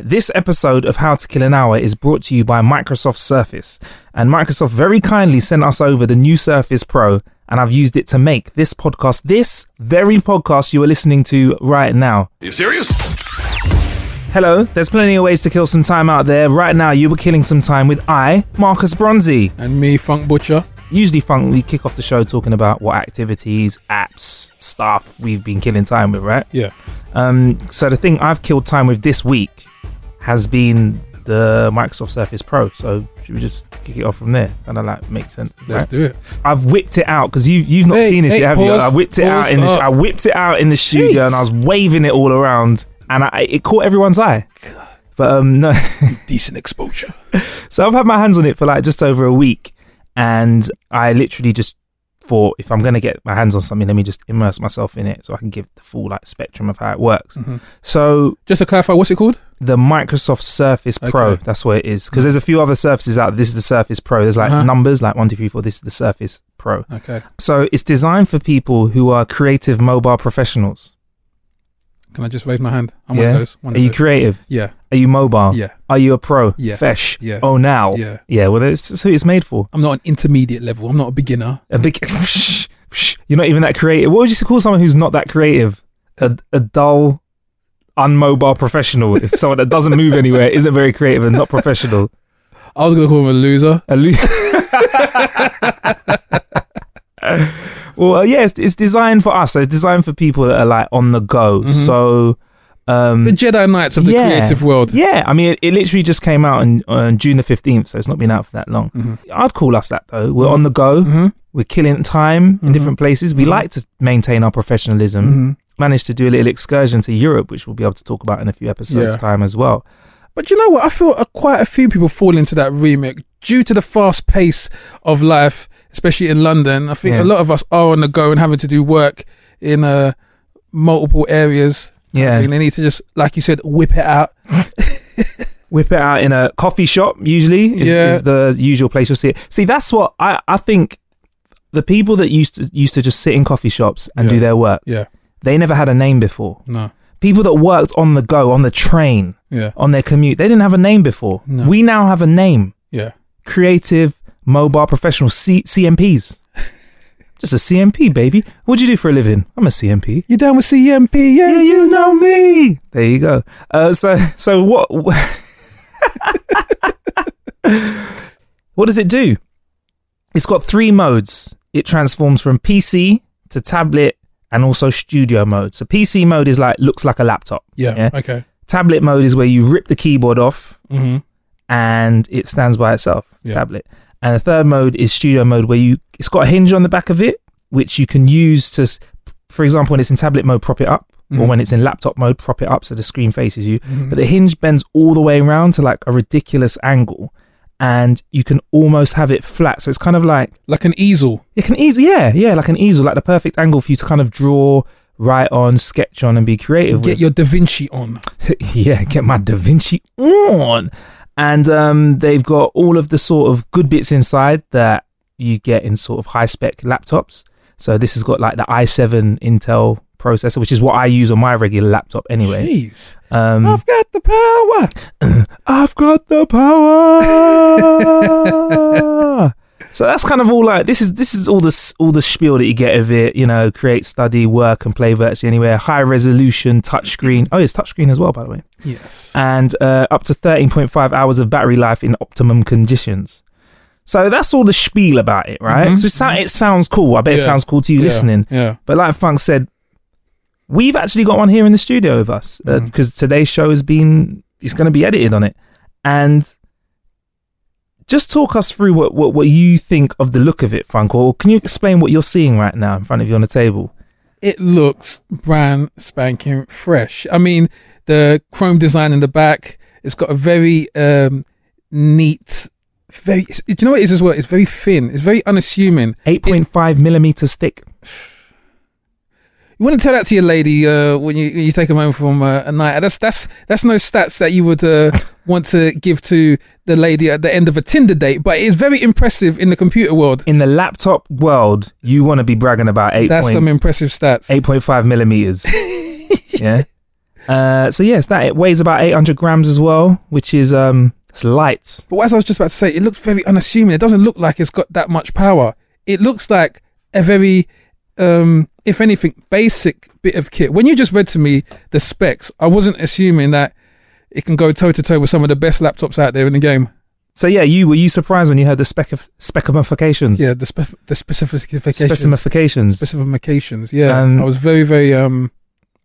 This episode of How to Kill an Hour is brought to you by Microsoft Surface. And Microsoft very kindly sent us over the new Surface Pro, and I've used it to make this podcast, this very podcast you are listening to right now. You serious? Hello, there's plenty of ways to kill some time out there. Right now, you were killing some time with I, Marcus Bronzy. And me, Funk Butcher. Usually, Funk, we kick off the show talking about what activities, apps, stuff we've been killing time with, right? Yeah. Um, so the thing I've killed time with this week has been the Microsoft Surface Pro. So should we just kick it off from there? Kind of like makes sense. Let's right? do it. I've whipped it out because you you've not Hey, seen this hey, yet, have you? I whipped it out in the oh. I whipped it out in the studio and I was waving it all around, and I, it caught everyone's eye. But um, no. Decent exposure. So I've had my hands on it for like just over a week, and I literally just thought if I'm going to get my hands on something, let me just immerse myself in it so I can give the full like spectrum of how it works. Mhm. So Just to clarify, what's it called? The Microsoft Surface Pro, Okay. that's what it is. Because there's a few other Surfaces out. This is the Surface Pro. There's like Uh-huh. numbers like one, two, three, four. This is the Surface Pro. Okay. So it's designed for people who are creative mobile professionals. Can I just raise my hand? I'm yeah. one of those. One are of you those. creative? Yeah. Are you mobile? Yeah. Are you a pro? Yeah. Fesh. Yeah. Oh, now. Yeah. Yeah. Well, that's, that's who it's made for. I'm not an intermediate level. I'm not a beginner. A big. You're not even that creative. What would you call someone who's not that creative? A, a dull, unmobile professional. It's someone that doesn't move anywhere, isn't very creative, and not professional. I was going to call him a loser. A lo- well, uh, yeah, it's, it's designed for us. So it's designed for people that are like on the go. Mhm. So. Um, The Jedi Knights of the yeah. creative world. Yeah, I mean, it, it literally just came out on, on June the 15th, so it's not been out for that long. Mhm. I'd call us that, though. We're on the go. Mhm. We're killing time in Mhm. different places. We Mhm. like to maintain our professionalism. Managed to do a little excursion to Europe, which we'll be able to talk about in a few episodes' Yeah. time as well. But you know what? I feel uh, quite a few people fall into that remake due to the fast pace of life, especially in London. I think Yeah. a lot of us are on the go and having to do work in uh, multiple areas. Yeah. I mean, they need to just, like you said, whip it out. Whip it out in a coffee shop, usually, is, Yeah. is the usual place you'll see it. See, that's what I, I think the people that used to used to just sit in coffee shops and Yeah. do their work, Yeah. They never had a name before. No. People that worked on the go, on the train, Yeah. on their commute. They didn't have a name before. No. We now have a name. Yeah. Creative Mobile Professional C- CMPs. Just a CMP, baby. What'd you do for a living? I'm a CMP. You down with CMP? Yeah, you know me. There you go. Uh, so, so what? what does it do? It's got three modes. It transforms from PC to tablet and also studio mode. So PC mode is like looks like a laptop. Yeah. Okay. Tablet mode is where you rip the keyboard off Mm-hmm. and it stands by itself. Yeah. Tablet. And the third mode is studio mode where you it's got a hinge on the back of it which you can use to, for example, when it's in tablet mode, prop it up, or Mhm. when it's in laptop mode, prop it up so the screen faces you. Mhm. But the hinge bends all the way around to like a ridiculous angle, and you can almost have it flat. So it's kind of like Like an easel. it can easy, yeah, yeah, like an easel, like the perfect angle for you to kind of draw, write on, sketch on, and be creative. Get with. your Da Vinci on. yeah, get my Da Vinci on. And um, they've got all of the sort of good bits inside that you get in sort of high spec laptops. So this has got like the i7 Intel processor, which is what I use on my regular laptop anyway. Jeez. Um, I've got the power. I've got the power. So that's kind of all like this is this is all this all the spiel that you get of it. You know, create, study, work, and play virtually anywhere. High resolution touchscreen. Oh, it's touchscreen as well, by the way. Yes. And uh, up to thirteen point five hours of battery life in optimum conditions. So that's all the spiel about it, right? Mhm. So it, sou- it sounds cool. I bet it sounds cool to you Yeah, listening. Yeah. But like Funk said, we've actually got one here in the studio with us Mm. because today's show has been it's going to be edited on it, and just talk us through what, what what you think of the look of it, Funk, or can you explain what you're seeing right now in front of you on the table? It looks brand spanking fresh. I mean, the chrome design in the back, it's got a very um, neat, very, do you know what it is as well? It's very thin. It's very unassuming. Eight point five millimeters thick. You want to tell that to your lady uh, when you when you take her home from uh, a night. That's that's that's no stats that you would uh, want to give to the lady at the end of a Tinder date. But it's very impressive in the computer world. In the laptop world, you want to be bragging about eight That's some impressive stats. eight point five millimeters. yeah. Uh, so yes, that it weighs about eight hundred grams as well, which is um, it's light. But as I was just about to say, it looks very unassuming. It doesn't look like it's got that much power. It looks like a very, um, if anything, basic bit of kit. When you just read to me the specs, I wasn't assuming that it can go toe to toe with some of the best laptops out there in the game. So yeah, you were you surprised when you heard the spec of specifications? Yeah, the spef- the specifications. specifications. specifications. Yeah, Um, I was very, very um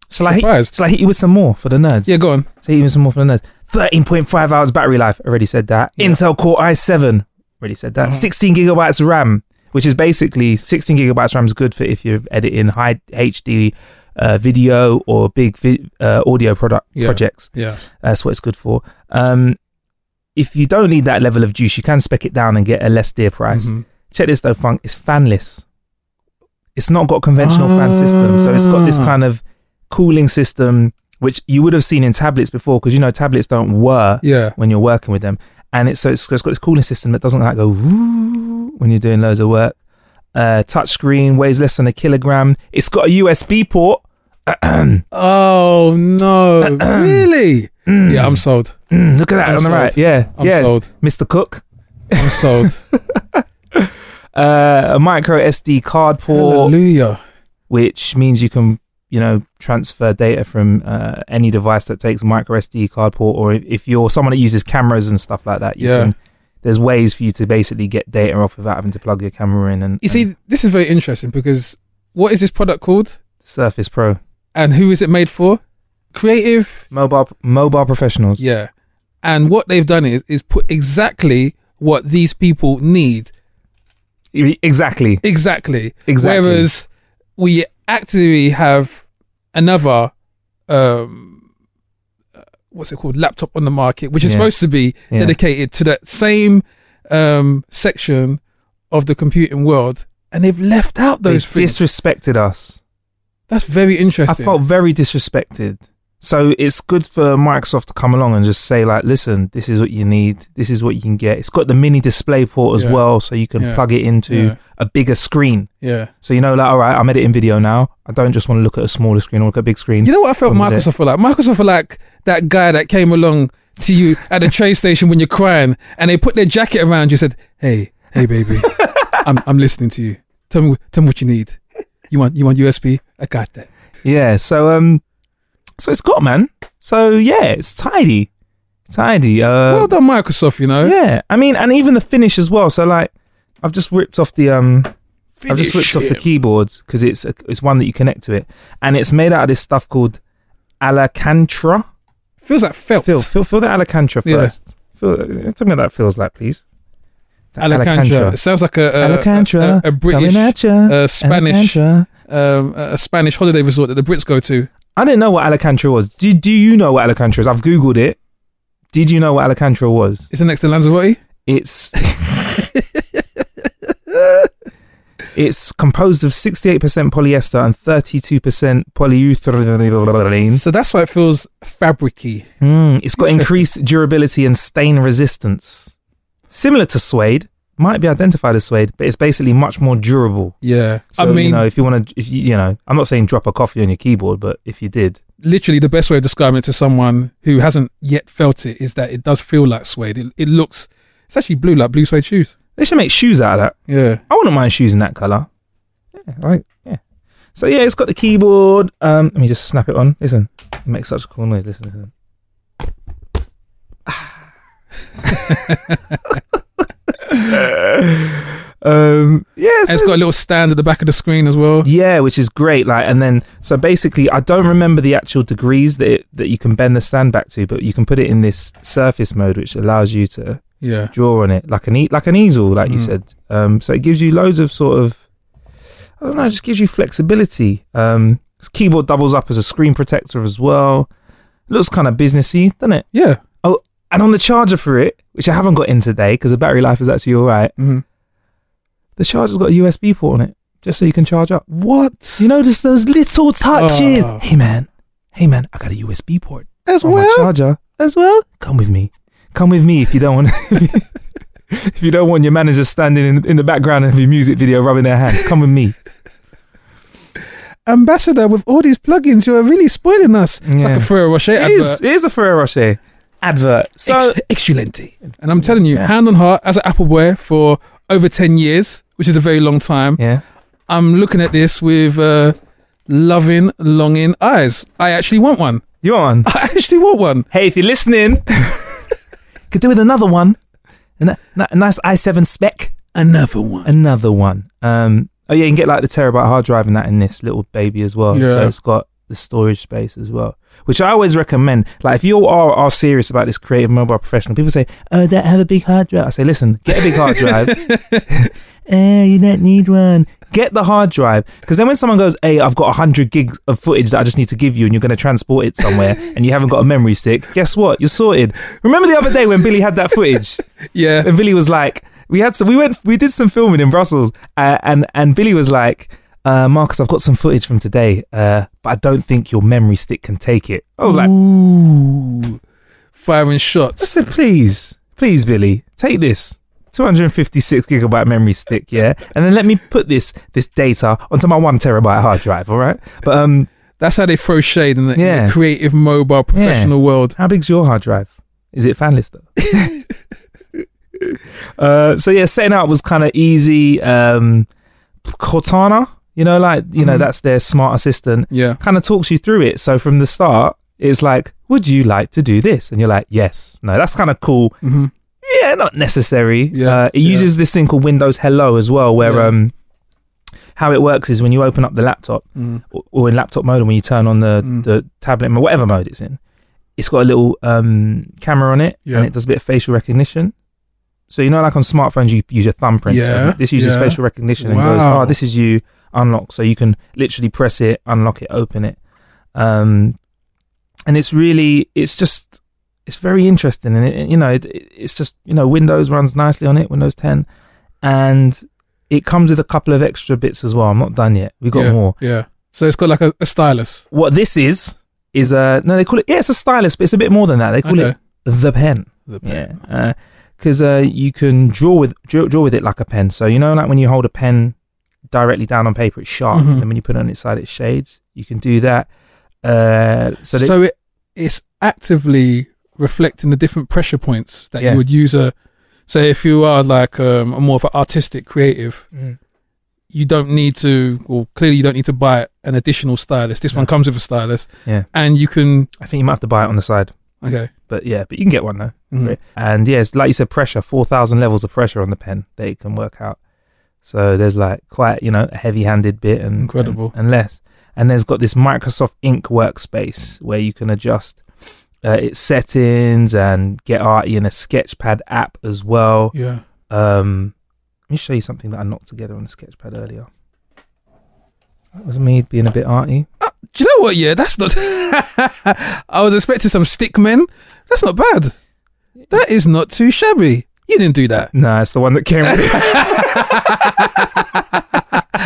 Shall I, hit, surprised. shall I hit you with some more for the nerds? yeah, go on. Shall I hit you with some more for the nerds? 13.5 hours battery life. Already said that. Yeah. Intel Core i7. Already said that. Uh-huh. 16 gigabytes RAM, which is basically 16 gigabytes RAM is good for if you're editing high HD uh, video or big vi- uh, audio product Yeah. projects. Yeah, That's what it's good for. Um, if you don't need that level of juice, you can spec it down and get a less dear price. Mhm. Check this though, Funk. It's fanless. It's not got a conventional fan system, so it's got this Ah. kind of cooling system, which you would have seen in tablets before, because you know tablets don't whir yeah. when you're working with them, and it's so it's, it's got this cooling system that doesn't like go "Woo" when you're doing loads of work. Uh, touch screen weighs less than a kilogram. It's got a USB port. Oh no, really? Yeah, I'm sold. Mm, look at that I'm on the right. Yeah, I'm yeah. sold. Mr. Cook. I'm sold. Uh, a micro SD card port. Hallelujah. which means you can you know transfer data from uh, any device that takes a micro SD card port, or if- if you're someone that uses cameras and stuff like that, you Yeah. can, there's ways for you to basically get data off without having to plug your camera in. And You see, this is very interesting because what is this product called, Surface Pro and who is it made for? Creative. mobile mobile professionals. Yeah. And what they've done is is put exactly what these people need. Exactly, Exactly. exactly. Whereas we actually have another um what's it called laptop on the market which is Yeah. supposed to be Yeah. dedicated to that same um section of the computing world and they've left out they those things. disrespected us. That's very interesting. I felt very disrespected. So it's good for Microsoft to come along and just say like, listen, this is what you need. This is what you can get. It's got the mini display port as Yeah. well, so you can Yeah. plug it into Yeah. a bigger screen. yeah. So you know, like, all right, I'm editing video now. I don't just want to look at a smaller screen or look at a big screen. You know what I felt Microsoft were like? Microsoft were like that guy that came along to you at the train station when you're crying and they put their jacket around you said, Hey, hey baby, I'm I'm listening to you. Tell me tell me what you need. You want you want USB? I got that. Yeah. So um, so it's got man. So yeah, it's tidy, tidy. Uh, well done, Microsoft, you know. yeah. I mean, and even the finish as well. So like, I've just ripped off the um. I've just ripped off the keyboards because it's a, it's one that you connect to it, and it's made out of this stuff called Alcantara. Feels like felt. Feel feel feel the Alcantara Yeah. first. Feel, tell me what that feels like, please. The Alcantara. It sounds like a a, Alcantara. a, a British, ya. uh, Spanish, um, a Spanish holiday resort that the Brits go to. I didn't know what Alcantara was. Do, do you know what Alcantara is? I've googled it. Did you know what Alcantara was? Is it next to Lanzarote? It's it's composed of 68% polyester and 32% polyurethane. So that's why it feels fabricy. Mm, it's got increased durability and stain resistance. Similar to suede, might be identified as suede, but it's basically much more durable. Yeah. So, I mean, you know, if you want to, if you, you know, I'm not saying drop a coffee on your keyboard, but if you did, literally the best way of describing it to someone who hasn't yet felt it is that it does feel like suede. It, it looks, it's actually blue, like blue suede shoes. They should make shoes out of that. Yeah. I wouldn't mind shoes in that color. Yeah, like yeah. So yeah, it's got the keyboard. Um, let me just snap it on. Listen, it makes such a cool noise. Listen, listen. um, yeah, And so it's got a little stand at the back of the screen as well. yeah, which is great. Like, and then so basically, I don't remember the actual degrees that it, that you can bend the stand back to, but you can put it in this surface mode, which allows you to Yeah. draw on it like an e- like an easel, like you Mm. said. Um, so it gives you loads of sort of I don't know, it just gives you flexibility. Um, this keyboard doubles up as a screen protector as well. looks kind of businessy, doesn't it? Yeah. Oh, and on the charger for it, which I haven't got in today because the battery life is actually all right. hmm The charger's got a USB port on it, just so you can charge up. What? You notice those little touches? Oh. Hey man, hey man, I got a USB port As on my well. charger as well. Come with me. Come with me if you don't want. if you don't want your manager standing in, in the background of your music video rubbing their hands, come with me. Ambassador, with all these plugins, you are really spoiling us. It's Yeah. like a Ferrero Rocher It advert. is, it is a Ferrero Rocher advert. So Ex- excellente. And I'm telling you, Yeah. hand on heart, as an Apple boy for over 10 years, which is a very long time, yeah, I'm looking at this with uh, loving, longing eyes. I actually want one. you on? I actually want one. Hey, if you're listening, could do with another one. A, a nice i7 spec. Another one. Another one. Um. Oh yeah, you can get like the terabyte hard drive and that in this little baby as well. Yeah. So it's got the storage space as well, which I always recommend. Like if you are are serious about this creative mobile professional, people say, "Oh, that have a big hard drive." I say, "Listen, get a big hard drive. eh, you don't need one. Get the hard drive because then when someone goes, "Hey, I've got hundred gigs of footage that I just need to give you, and you're going to transport it somewhere, and you haven't got a memory stick," guess what? You're sorted. Remember the other day when Billy had that footage? Yeah. And Billy was like, we had to, we went, we did some filming in Brussels, uh, and and Billy was like, uh, Marcus, I've got some footage from today, uh, but I don't think your memory stick can take it. I was like, Ooh. Firing shots. I shots. said, please, please, Billy, take this. 256 gigabyte memory stick, yeah, and then let me put this this data onto my one terabyte hard drive, all right? But um, That's how they throw shade in the, in the creative, mobile, professional world. How big's your hard drive? Is it fanless though? uh, so yeah, setting up was kind of easy. Um, Cortana, you know, like you know, Mhm. that's their smart assistant. Yeah. Kind of talks you through it. So from the start, it's like, would you like to do this? And you're like, yes. No, that's kind of cool. hmm Yeah, not necessary. Yeah, uh, it yeah. uses this thing called Windows Hello as well, where Yeah. um, how it works is when you open up the laptop Mm. or, or in laptop mode, and when you turn on the Mm. the tablet, whatever mode it's in, it's got a little um camera on it, Yeah. and it does a bit of facial recognition. So you know, like on smartphones, you use your thumbprint. Yeah, This uses yeah. facial recognition and goes, Wow. "Oh, this is you." Unlock, so you can literally press it, unlock it, open it, um, and it's really, it's just, it's very interesting, and it, you know, it, it's just, you know, Windows runs nicely on it, Windows 10, and it comes with a couple of extra bits as well. I'm not done yet. We've got yeah. more Yeah. So it's got like a, a stylus. what this is is a no they call it yeah it's a stylus but it's a bit more than that they call Okay. it the pen The pen. yeah because uh, you can draw with draw, draw with it like a pen so you know like when you hold a pen directly down on paper it's sharp Mhm. and then when you put it on its side it shades you can do that uh, so, So, it it's actively reflecting the different pressure points that Yeah. you would use a. So if you are like um, a more of an artistic creative, Mm. you don't need to, or clearly you don't need to buy an additional stylus. This one comes with a stylus, yeah and you can. I think you might have to buy it on the side Okay. but yeah but you can get one though. Great. And yes, like you said, pressure, 4,000 levels of pressure on the pen that it can work out. So there's like quite, you know, a heavy handed bit and Incredible. And, and less. And there's got this Microsoft Ink workspace where you can adjust uh, its settings and get arty in a Sketchpad app as well. Yeah. Um, let me show you something that I knocked together on the Sketchpad earlier. That was me being a bit arty. Do you know what? Yeah, that's not. I was expecting some stick men. That's not bad. That is not too shabby. You didn't do that. No, it's the one that came with it.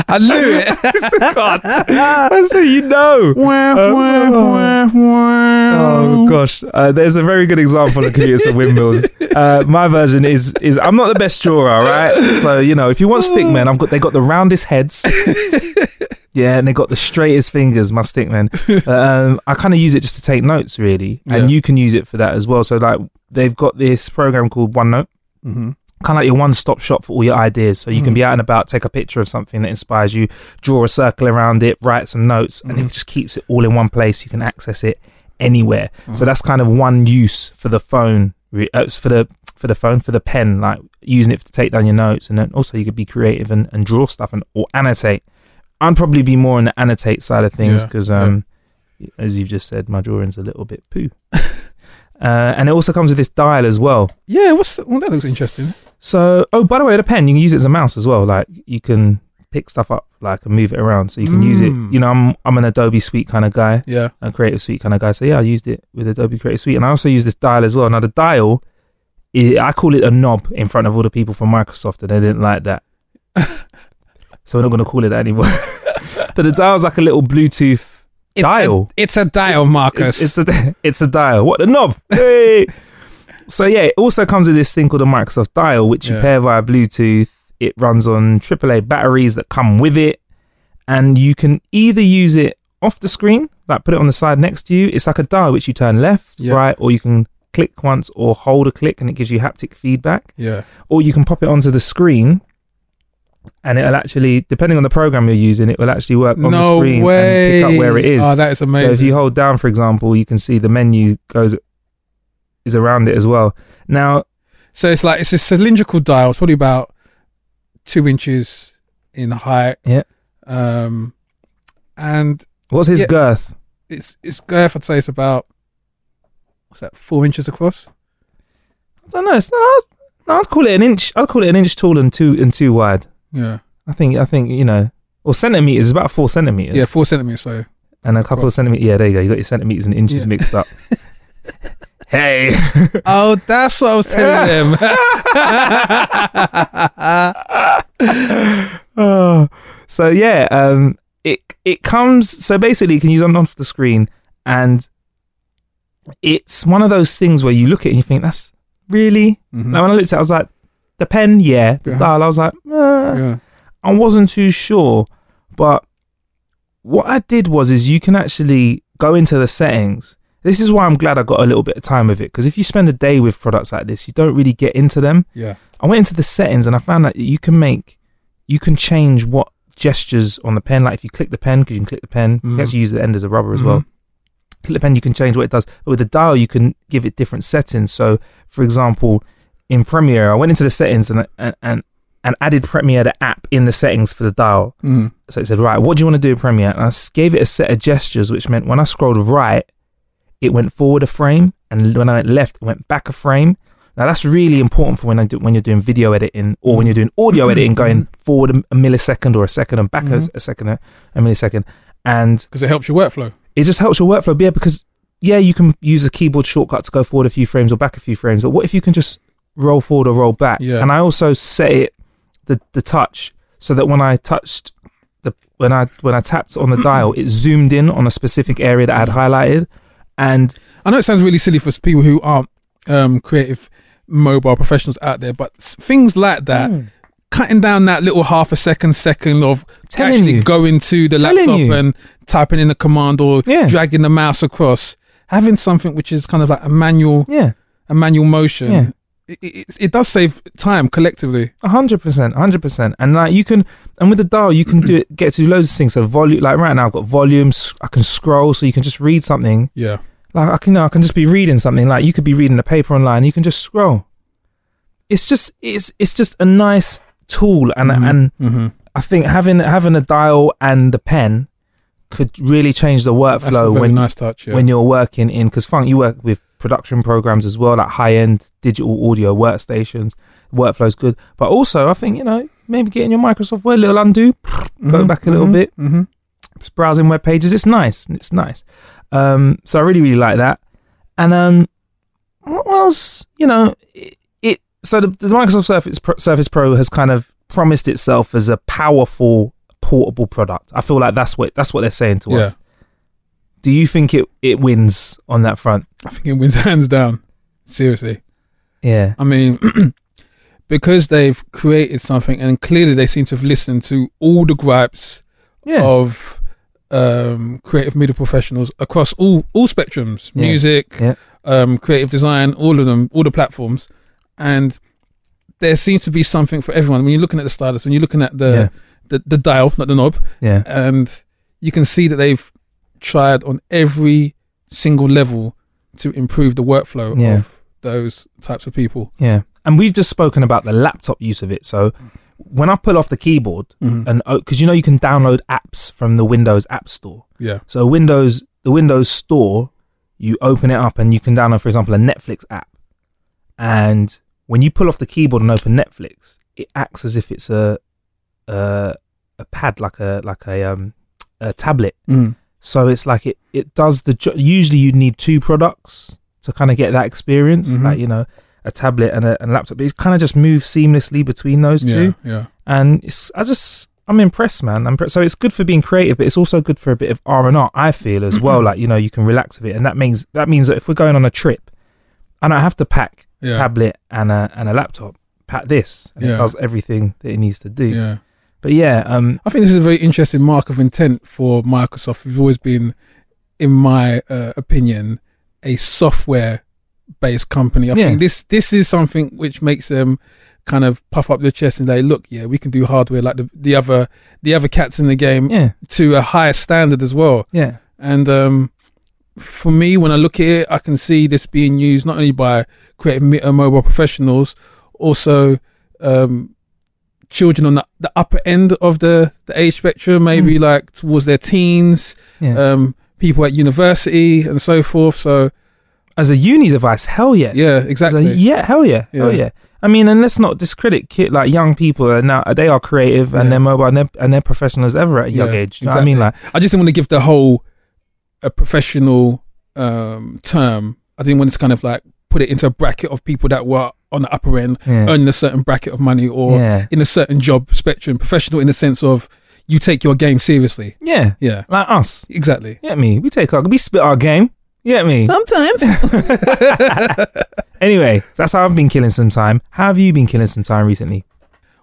I knew it. God, that's how you know. Wah, wah, wah, wah. Oh gosh, uh, there's a very good example of computers and windmills. Uh, my version is is I'm not the best drawer, all right. So you know, if you want stickmen, I've got they got the roundest heads. Yeah, and they got the straightest fingers, my stickmen. um, I kind of use it just to take notes, really, and Yeah. you can use it for that as well. So like, they've got this program called OneNote, Mhm. kind of like your one-stop shop for all your ideas. So you can be out and about, take a picture of something that inspires you, draw a circle around it, write some notes, and it just keeps it all in one place. You can access it anywhere. So that's kind of one use for the phone, uh, for the for the phone, for the pen, like using it to take down your notes, and then also you could be creative and, and draw stuff and or annotate. I'd probably be more on the annotate side of things Yeah, because, um, as you've just said, my drawing's a little bit poo. uh, and it also comes with this dial as well. Yeah, what's well, that looks interesting. So, oh, by the way, the pen you can use it as a mouse as well. Like you can pick stuff up, like and move it around, so you can use it. Mm. You know, I'm I'm an Adobe Suite kind of guy, Yeah. a Creative Suite kind of guy. So yeah, I used it with Adobe Creative Suite, and I also use this dial as well. Now the dial, i I call it a knob in front of all the people from Microsoft, and they didn't like that. so we're not going to call it that anymore. but the dial's like a little Bluetooth It's dial. A, it's a dial, Marcus. It's, it's a it's a dial. What the knob? Hey. so yeah, it also comes with this thing called a Microsoft Dial, which you pair via Bluetooth. It runs on AAA batteries that come with it, and you can either use it off the screen, like put it on the side next to you. It's like a dial which you turn left, Yeah. right, or you can click once or hold a click, and it gives you haptic feedback. yeah. Or you can pop it onto the screen. And it'll actually, depending on the program you're using, it will actually work on the screen way. and pick up where it is. Oh, that is amazing. So if you hold down, for example, you can see the menu goes is around it as well. Now, So it's like it's a cylindrical dial. It's probably about two inches in height. Yeah. Um, and what's his Yeah. girth? its its girth, I'd say, it's about what's that? Four inches across. I don't know. It's not, no, I'd call it an inch. I'd call it an inch tall and two and two wide. Yeah. I think. I think you know. Or centimeters is about four centimeters. Yeah, four centimeters. So and a couple of centimeters. Yeah, there you go. You got your centimeters and inches Yeah. mixed up. hey. oh, that's what I was telling them. oh. So yeah, um, it it comes. So basically, you can use it on off the screen, and it's one of those things where you look at it and you think, "That's really." Mhm. Like when I looked at, it, I was like, "The pen, yeah." The Yeah. dial, I was like, eh. Yeah. I wasn't too sure, but what I did was is you can actually go into the settings. This is why I'm glad I got a little bit of time with it because if you spend a day with products like this, you don't really get into them. Yeah. I went into the settings and I found that you can make, you can change what gestures on the pen. Like if you click the pen, because you can click the pen, you Mhm. can actually use the end as a rubber as well. Click the pen, you can change what it does. But with the dial, you can give it different settings. So, for example, in Premiere, I went into the settings and and and, and added Premiere the app in the settings for the dial. Mm. So it said, right, what do you want to do in Premiere? And I gave it a set of gestures, which meant when I scrolled right, it went forward a frame, and when I went left, it went back a frame. Now that's really important for when I do when you're doing video editing or when you're doing audio mm. editing, going mm. forward a, millisecond or a second and back a, mm-hmm. a second, a, a millisecond, and Because it helps your workflow. it just helps your workflow. Yeah, because yeah, you can use a keyboard shortcut to go forward a few frames or back a few frames, but what if you can just roll forward or roll back? Yeah. And I also set it the the touch so that when I touched the when I when I tapped on the dial, it zoomed in on a specific area that I had highlighted, and I know it sounds really silly for people who aren't um, creative mobile professionals out there, but things like that, Hmm. cutting down that little half a second, second of Telling actually you. going to the Telling laptop you. and typing in the command or Yeah. dragging the mouse across, having something which is kind of like a manual, yeah, a manual motion. Yeah. It, it, it does save time collectively. A hundred percent, a hundred percent, and like you can, and with the dial, you can do it, get to do loads of things. So volume, like right now, I've got volumes. I can scroll, so you can just read something. Yeah. Like I can, know I can just be reading something. Like you could be reading a paper online, you can just scroll. It's just, it's, it's just a nice tool, and and Mm-hmm. I think having having a dial and the pen could really change the workflow when nice touch. Yeah. when you're working in because funk you work with production programs as well like high-end digital audio workstations. Workflow's good. But also i think you know maybe getting your microsoft word a little undo going back a little bit. Hmm just browsing web pages it's nice. It's nice. Um so i really really like that. And um what else? You know it, it so the, the microsoft surface pro, surface pro has kind of promised itself as a powerful portable product. I feel like that's what that's what they're saying to Yeah. us do you think it it wins on that front I think it wins hands down. Seriously. yeah I mean, because they've created something and clearly they seem to have listened to all the gripes yeah of um, creative media professionals across all all spectrums, Yeah. music, Yeah. um, creative design, all of them, all the platforms, and there seems to be something for everyone. When you're looking at the stylus, when you're looking at the the, the dial, not the knob, Yeah. and you can see that they've tried on every single level to improve the workflow Yeah. of those types of people. Yeah. And we've just spoken about the laptop use of it. So when I pull off the keyboard Mhm. and because you know you can download apps from the Windows App Store. Yeah. So Windows the Windows Store, you open it up and you can download, for example, a Netflix app. And when you pull off the keyboard and open Netflix, it acts as if it's a a, a pad, like a like a um a tablet. Mm. So it's like it it does the jo- usually you need two products to kind of get that experience, Mhm. like you know a tablet and a, and a laptop. But it kind of just moves seamlessly between those two, yeah. and it's I just I'm impressed, man. I'm impre- so it's good for being creative, but it's also good for a bit of R and R. I feel as well, like you know you can relax with it, and that means that means that if we're going on a trip, I don't have to pack Yeah. tablet and a and a laptop. Pack this, and Yeah. it does everything that it needs to do. Yeah. But yeah, um, I think this is a very interesting mark of intent for Microsoft. We've always been, in my uh, opinion, a software based company. I Yeah. think this this is something which makes them kind of puff up their chest and say, look, yeah, we can do hardware like the, the other the other cats in the game yeah, to a higher standard as well. yeah, And um, for me, when I look at it, I can see this being used not only by creative uh, mobile professionals, also um, children on the, the upper end of the, the age spectrum, maybe like towards their teens, yeah. um, people at university and so forth. So As a uni device, hell yes. yeah, As a- exactly. yeah, hell yeah, hell Yeah. yeah. I mean, and let's not discredit kid like young people. And now they are creative and Yeah. they're mobile and they're, and they're professional as ever at a young Yeah, age. You know what I mean? Like, I just didn't want to give the whole a professional um, term. I didn't want to kind of like put it into a bracket of people that were on the upper end, Yeah. earning a certain bracket of money, or Yeah. in a certain job spectrum. Professional in the sense of you take your game seriously. yeah, Yeah, like us. exactly. Yeah, me? We take our, we spit our game. Yeah, me? Sometimes. Anyway, that's how I've been killing some time. How have you been killing some time recently?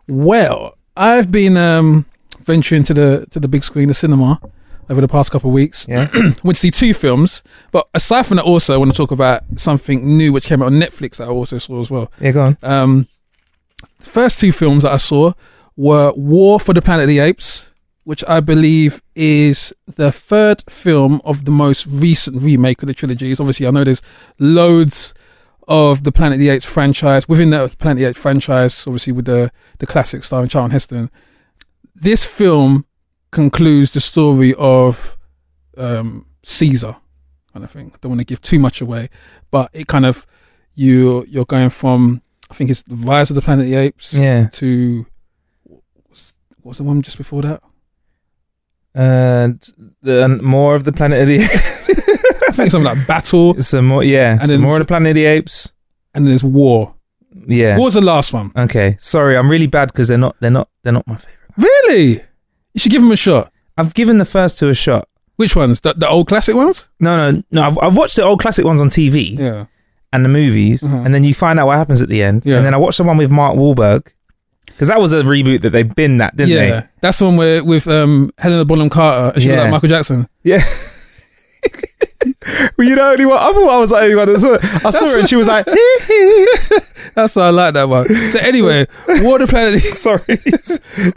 well, I've been um, venturing to the to the big screen, the cinema, over the past couple of weeks. Yeah. went to see two films, but aside from that, also I want to talk about something new which came out on Netflix that I also saw as well. Yeah, go on. Um, the first two films that I saw were War for the Planet of the Apes, which I believe is the third film of the most recent remake of the trilogies. Obviously, I know there's loads of the Planet of the Apes franchise within the Planet of the Apes franchise, obviously with the the classic starring Charlton Heston. This film concludes the story of um, Caesar, kind of thing. I don't want to give too much away, but it kind of you you're going from I think it's the Rise of the Planet of the Apes Yeah. to what's, what was the one just before that? And the, and more of the Planet of the Apes. I think something like Battle, some more, yeah. And then- more of the Planet of the Apes. and then there's War. Yeah. War was the last one. Okay. Sorry, I'm really bad because they're not. They're not. They're not my favorite. Really? You should give them a shot. I've given the first two a shot. Which ones? The, the old classic ones? No, no, no. I've, I've watched the old classic ones on TV Yeah. and the movies, Uh-huh. and then you find out what happens at the end. Yeah. And then I watched the one with Mark Wahlberg because that was a reboot that they binned that, didn't they? yeah. That's the one where with um, Helena Bonham Carter and she Yeah. like Michael Jackson. they? Yeah. Were you the only one? I thought I was the only one that saw it. I saw her and she was like, That's why I like that one. So anyway, War the Planet sorry.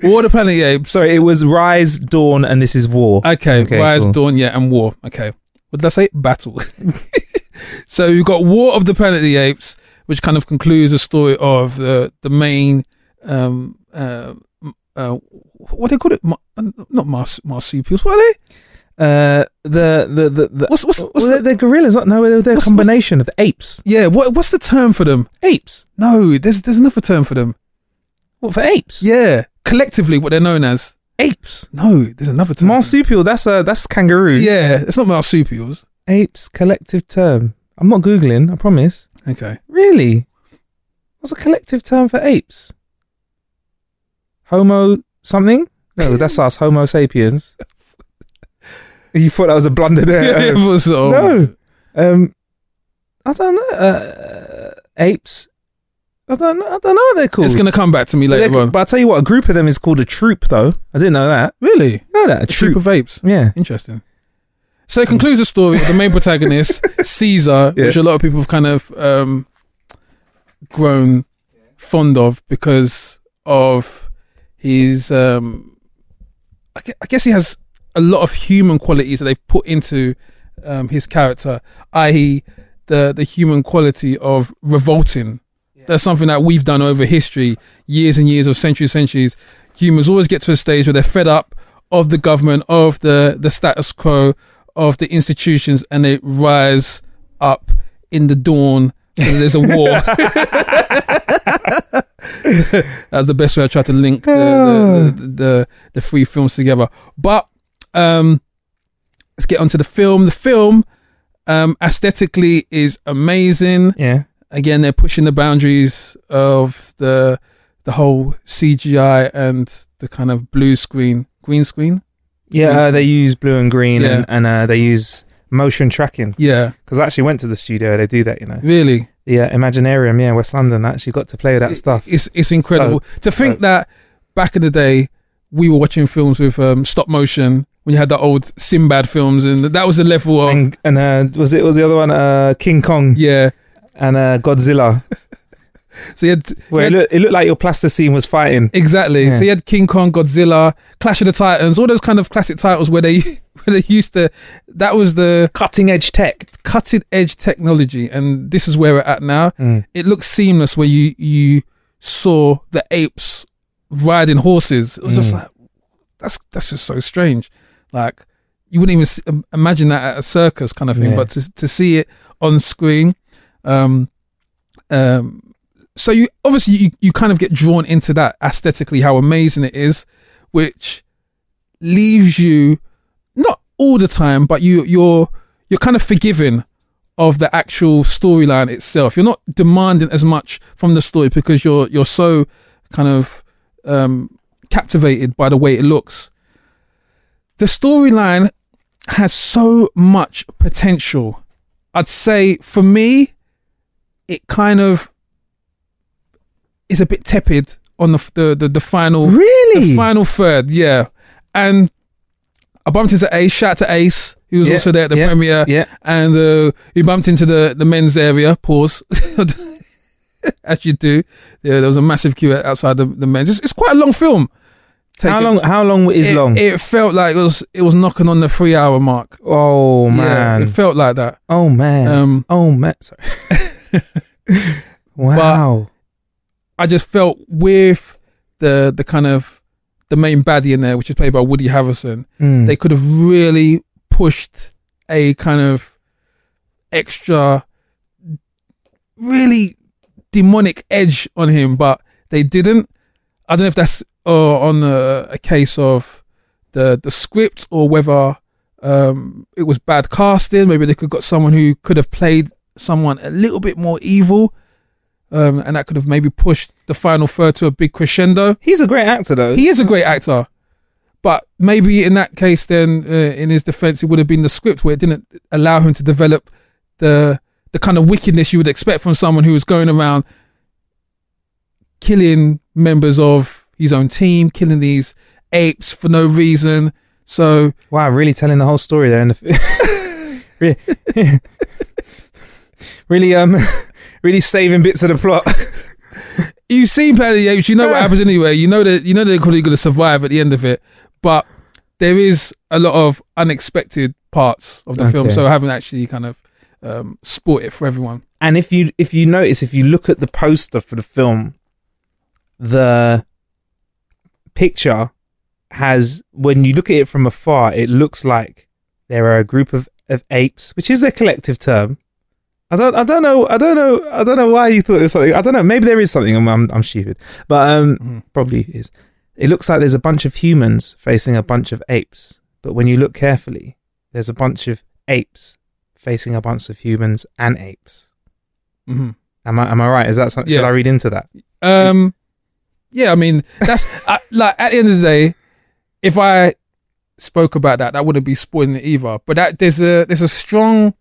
War the Planet of the Apes. sorry, it was Rise, Dawn, and This Is War. Okay, Okay, Rise, cool. Dawn, yeah, and War. Okay. What did I say? Battle. so you've got War of the Planet of the Apes, which kind of concludes the story of the the main um uh, uh what do they call it? Ma- uh, not mars- marsupials. What are they? Uh, the, the, the, the What's what's, what's well, they're, the, gorillas. No, they're, they're a combination of the apes. yeah? What what's the term for them? Apes. No, there's there's another term for them. What for apes? Yeah, collectively, what they're known as. Apes. No, there's another term. Marsupial. That's a that's kangaroo. Yeah, it's not marsupials. Apes collective term. I'm not googling. I promise. Okay. Really? What's a collective term for apes? Homo something? No, that's us. Homo sapiens. You thought that was a blunder there? Yeah, Um, but so- no. Um, I don't know. Uh, apes. I don't know. I don't know what they're called. It's gonna come back to me later they're- on. But I'll tell you what, a group of them is called a troop, though. I didn't know that. Really? You know that? A, A troop of apes. Yeah. Interesting. So it concludes the story of the main protagonist, Caesar, Yeah. which a lot of people have kind of um, grown fond of because of his. Um, I guess he has a lot of human qualities that they've put into um, his character, i.e., the the human quality of revolting. That's something that we've done over history, years and years of centuries, centuries. Humans always get to a stage where they're fed up of the government, of the the status quo, of the institutions, and they rise up in the dawn. So there's a war. That's the best way I try to link the the, the, the, the three films together. But um, let's get onto the film. The film um, aesthetically is amazing. Yeah. Again, they're pushing the boundaries of the the whole CGI and the kind of blue screen, green screen. Yeah, uh, they use blue and green Yeah. and, and uh, they use motion tracking. Yeah, Because I actually went to the studio, they do that, you know. really. Yeah, Imaginarium, yeah, West London. I actually got to play with that stuff. It's it's incredible to think dope. that back in the day we were watching films with um, stop motion when you had the old Sinbad films, and that was the level of And, and uh, was it was the other one uh, King Kong yeah. and uh, Godzilla, So you had, where you it, looked, it looked like your plasticine was fighting. exactly. Yeah. So you had King Kong, Godzilla, Clash of the Titans, all those kind of classic titles where they where they used to. That was the Cutting edge tech. cutting edge technology, and this is where we're at now. Mm. It looks seamless where you you saw the apes riding horses. It was just Mm. like that's that's just so strange. Like you wouldn't even imagine that at a circus kind of thing, Yeah. but to to see it on screen, um, um, so you obviously you, you kind of get drawn into that aesthetically how amazing it is, which leaves you not all the time, but you you're you're kind of forgiving of the actual storyline itself. You're not demanding as much from the story because you're you're so kind of um, captivated by the way it looks. The storyline has so much potential. I'd say for me, it kind of is a bit tepid on the the the, the final Really? the final third, yeah. And I bumped into Ace. Shout out to Ace, He was Yeah, also there at the yeah, premiere. yeah. And uh, we bumped into the the men's area. Pause. As you do. Yeah, there was a massive queue outside the, the men's. It's, it's quite a long film. How Taken- long? How long is it, long? It felt like it was it was knocking on the three hour mark. oh Yeah, man! it felt like that. oh man! Um, oh man! Sorry. wow! I just felt with the the kind of the main baddie in there, which is played by Woody Harrelson. Mm. they could have really pushed a kind of extra really demonic edge on him but they didn't i don't know if that's uh, on a, a case of the the script or whether um it was bad casting. Maybe they could have got someone who could have played someone a little bit more evil um and that could have maybe pushed the final third to a big crescendo. He's a great actor, though. he is a great actor, but maybe in that case, then uh, in his defense, it would have been the script where it didn't allow him to develop the the kind of wickedness you would expect from someone who was going around killing members of his own team, killing these apes for no reason. So Wow, really telling the whole story there. The really, really, um, really saving bits of the plot. you've seen Planet of the Apes, you know what happens anyway. You know that you know that they're probably going to survive at the end of it, but there is a lot of unexpected parts of the film. So I haven't actually kind of um, sport it for everyone. And if you if you notice, if you look at the poster for the film, the picture has when you look at it from afar, it looks like there are a group of, of apes, which is their collective term. I don't I don't know I don't know I don't know why you thought it was something. I don't know. Maybe there is something. I'm I'm, I'm stupid, but um, Mhm. probably is. It looks like there's a bunch of humans facing a bunch of apes, but when you look carefully, there's a bunch of apes facing a bunch of humans and apes. Mm-hmm. Am I am I right? Is that something? Should I read into that? Um, yeah, I mean that's I, like at the end of the day, if I spoke about that, that wouldn't be spoiling it either. But that there's a there's a strong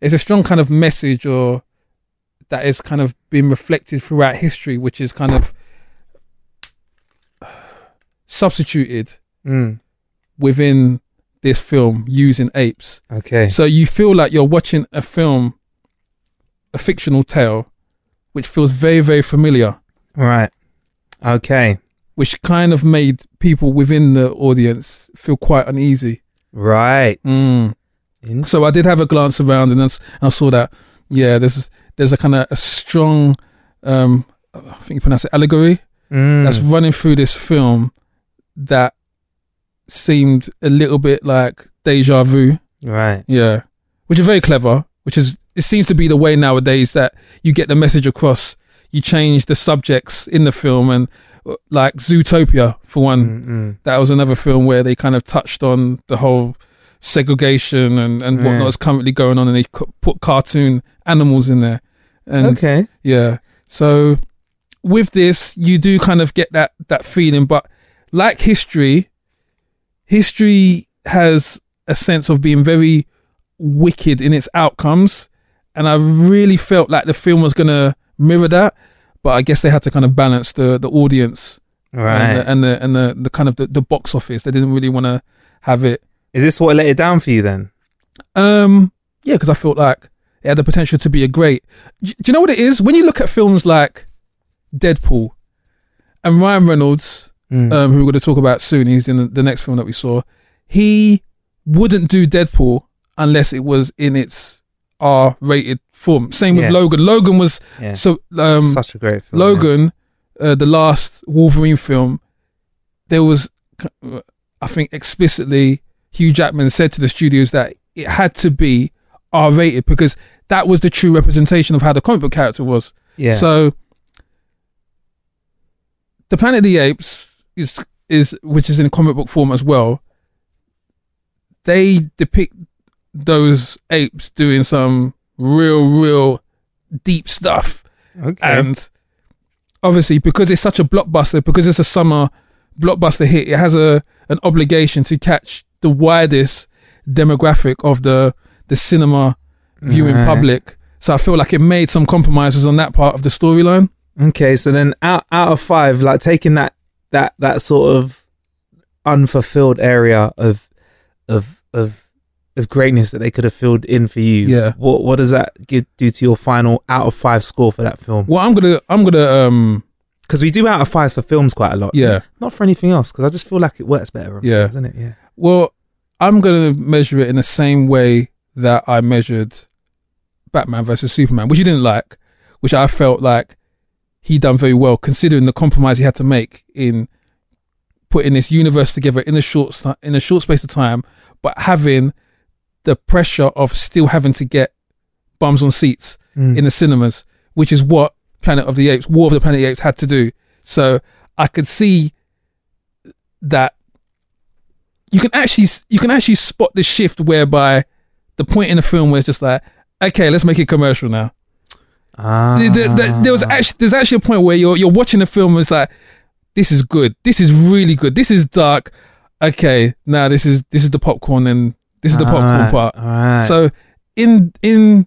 there's a strong kind of message or that is kind of been reflected throughout history, which is kind of substituted Mm. within this film using apes. Okay. So you feel like you're watching a film, a fictional tale, which feels very, very familiar, Right. Okay. which kind of made people within the audience feel quite uneasy. Right. Mm. So I did have a glance around and, I saw that, yeah, there's there's a kind of a strong, um, I think you pronounce it allegory, Mm. that's running through this film that seemed a little bit like deja vu. right. Yeah, which is very clever. Which is it seems to be the way nowadays that you get the message across. You change the subjects in the film, and like Zootopia for one, Mm-mm. that was another film where they kind of touched on the whole segregation and and Yeah. whatnot is currently going on, and they put cartoon animals in there. And Okay. yeah. So with this, you do kind of get that that feeling, but like history, history has a sense of being very wicked in its outcomes, and I really felt like the film was gonna mirror that, but I guess they had to kind of balance the the audience Right. and the and the, and the, the kind of the, the box office. They didn't really want to have it. Is this what let it down for you then? Um, yeah, because I felt like it had the potential to be a great. Do you know what it is? When you look at films like Deadpool and Ryan Reynolds, Mm. um, who we're going to talk about soon, he's in the, the next film that we saw. He wouldn't do Deadpool unless it was in its R-rated form. Same with Yeah. Logan. Logan was Yeah. so um, Such a great film. Logan, uh, the last Wolverine film, there was, I think, explicitly Hugh Jackman said to the studios that it had to be R rated because that was the true representation of how the comic book character was. Yeah. So, the Planet of the Apes is is which is in comic book form as well. They depict those apes doing some real, real deep stuff. okay. And obviously, because it's such a blockbuster, because it's a summer blockbuster hit, it has a an obligation to catch the widest demographic of the the cinema viewing Right. public. So I feel like it made some compromises on that part of the storyline. Okay, so then out out of five, like taking that that that sort of unfulfilled area of of of of greatness that they could have filled in for you. Yeah. What what does that give, do to your final out of five score for that film? Well, I'm gonna I'm gonna um Because we do out of fives for films quite a lot. Yeah. Not for anything else, because I just feel like it works better. Yeah. films, doesn't it? Yeah. well I'm gonna measure it in the same way that I measured Batman versus Superman, which you didn't like, which I felt like he done very well considering the compromise he had to make in putting this universe together in a short in a short space of time, but having the pressure of still having to get bums on seats Mm. in the cinemas, which is what Planet of the Apes, War of the Planet of the Apes had to do. So I could see that you can actually you can actually spot the shift whereby the point in the film where it's just like, okay, let's make it commercial now. Ah. There- there- there- there was actually there's actually a point where you're you're watching the film and it's like, this is good, this is really good, this is dark. Okay, now this is this is the popcorn and this is the popcorn Alright, part. alright. So in in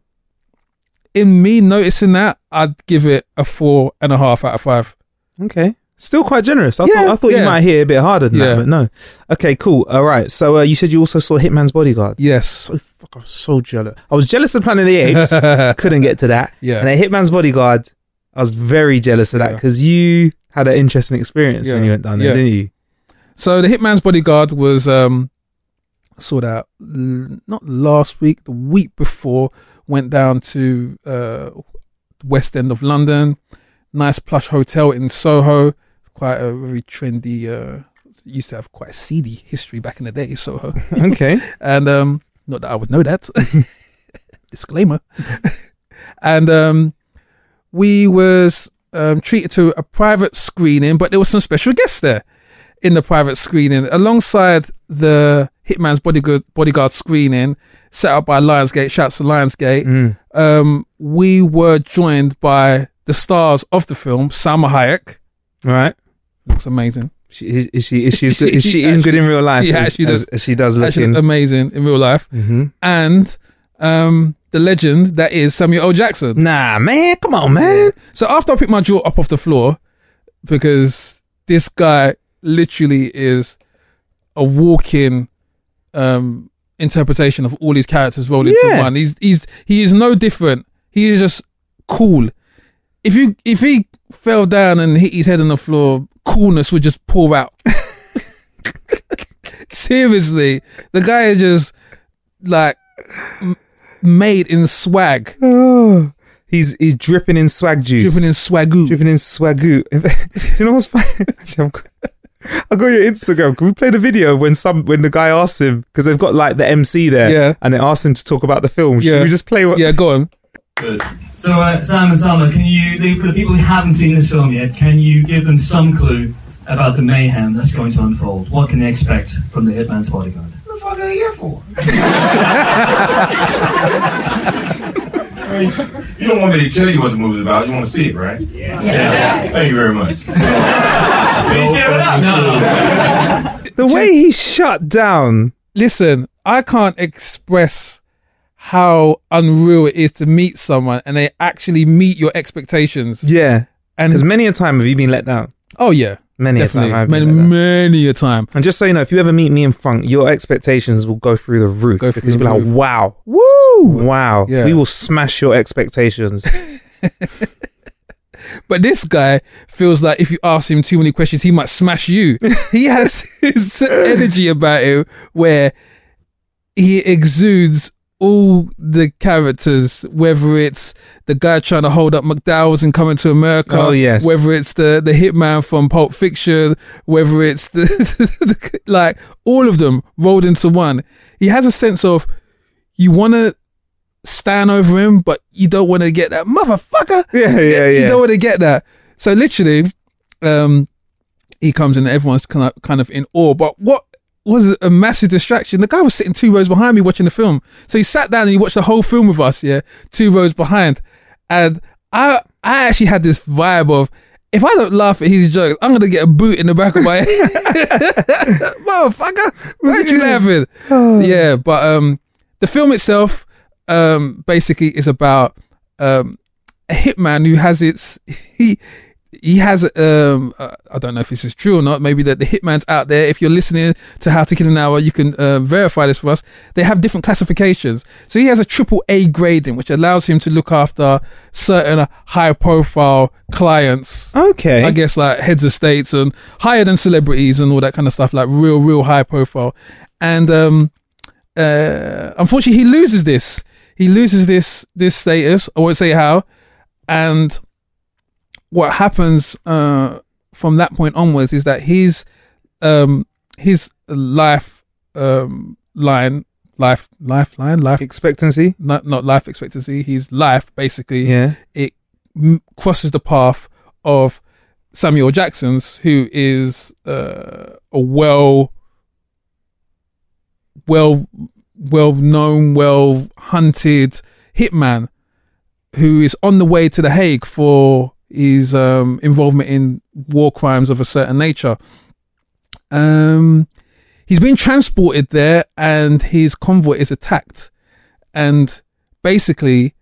in me noticing that, I'd give it a four and a half out of five. Okay. Still quite generous. I Yeah, thought I thought yeah. you might hit it a bit harder than Yeah. that, but no. Okay, cool. All right. So uh, you said you also saw Hitman's Bodyguard. Yes. So fuck, I was so jealous. I was jealous of Planet of the Apes. Couldn't get to that. Yeah. And then Hitman's Bodyguard. I was very jealous of that because you had an interesting experience when you went down there, didn't you? So the Hitman's Bodyguard was um saw that l- not last week, the week before. Went down to uh West End of London, nice plush hotel in Soho. It's Quite a very trendy. uh Used to have quite a seedy history back in the day, Soho. Okay. and um not that I would know that. Disclaimer. and um we was um treated to a private screening, but there was some special guests there in the private screening alongside the Hitman's Bodyguard bodyguard screening set up by Lionsgate. Shouts to Lionsgate. Mm. Um, we were joined by the stars of the film, Salma Hayek. All right. Looks amazing. She, is, is she is she is, She is she in good in real life? she as, actually does- as she does Actually, looking. amazing in real life. Mhm. And um, the legend that is Samuel L. Jackson. Nah, man, come on, man. So after I picked my jaw up off the floor, because this guy literally is a walking um, interpretation of all his characters rolled into Yeah. one. He's he's he is no different. He is just cool. if you if he fell down and hit his head on the floor, coolness would just pour out. Seriously, the guy is just like m- made in swag, Oh, he's he's dripping in swag juice. dripping in swagoo. dripping in swagoo. Do you know what's funny? Actually, I got your Instagram. Can we play the video when some when the guy asks him because they've got like the MC there, Yeah. and they asked him to talk about the film. Should Yeah. we just play what? Yeah, go on. Good. So, uh, Sam and Salma, can you, for the people who haven't seen this film yet, can you give them some clue about the mayhem that's going to unfold? What can they expect from the Hitman's bodyguard? What the fuck are they here for? I mean, you don't want me to tell you what the movie's about. You want to see it, right? Yeah. Thank you very much. The way he shut down. Listen, I can't express how unreal it is to meet someone and they actually meet your expectations. Yeah, And as many a time have you been let down. oh yeah, Many definitely, a time. Many, many a time. And just so you know, if you ever meet me in front, your expectations will go through the roof. Go because you'll be like, wow, woo, wow. Yeah. We will smash your expectations. But this guy feels like if you ask him too many questions, he might smash you. he has his energy about him where he exudes all the characters, whether it's the guy trying to hold up McDowell's and coming to America, Oh, yes. whether it's the the hitman from Pulp Fiction, whether it's the, the like all of them rolled into one. He has a sense of you want to stand over him, but you don't want to get that motherfucker. Yeah, yeah, yeah. You don't want to get that. So literally, um, he comes in and everyone's kind of kind of in awe. But what was a massive distraction? The guy was sitting two rows behind me watching the film. So he sat down and he watched the whole film with us. Yeah, two rows behind, and I I actually had this vibe of. If I don't laugh at his jokes, I'm gonna get a boot in the back of my head. Motherfucker, why aren't you laughing? Yeah, but um, the film itself um, basically is about um, a hitman who has its he he has um uh, I don't know if this is true or not. Maybe that the hitman's out there. If you're listening to How to Kill an Hour, you can uh, verify this for us. They have different classifications. So he has a triple A grading, which allows him to look after certain high profile clients. okay. I guess like heads of states and higher than celebrities and all that kind of stuff, like real, real high profile. And um, uh, unfortunately, he loses this. He loses this this status. I won't say how. And what happens uh, from that point onwards is that his um, his life um, line, life lifeline, life Expectancy. not not life expectancy. His life basically Yeah. it m- crosses the path of Samuel Jackson's, who is uh, a well, well, well known, well hunted hitman who is on the way to The Hague for his um, involvement in war crimes of a certain nature. Um, he's been transported there, and his convoy is attacked, and basically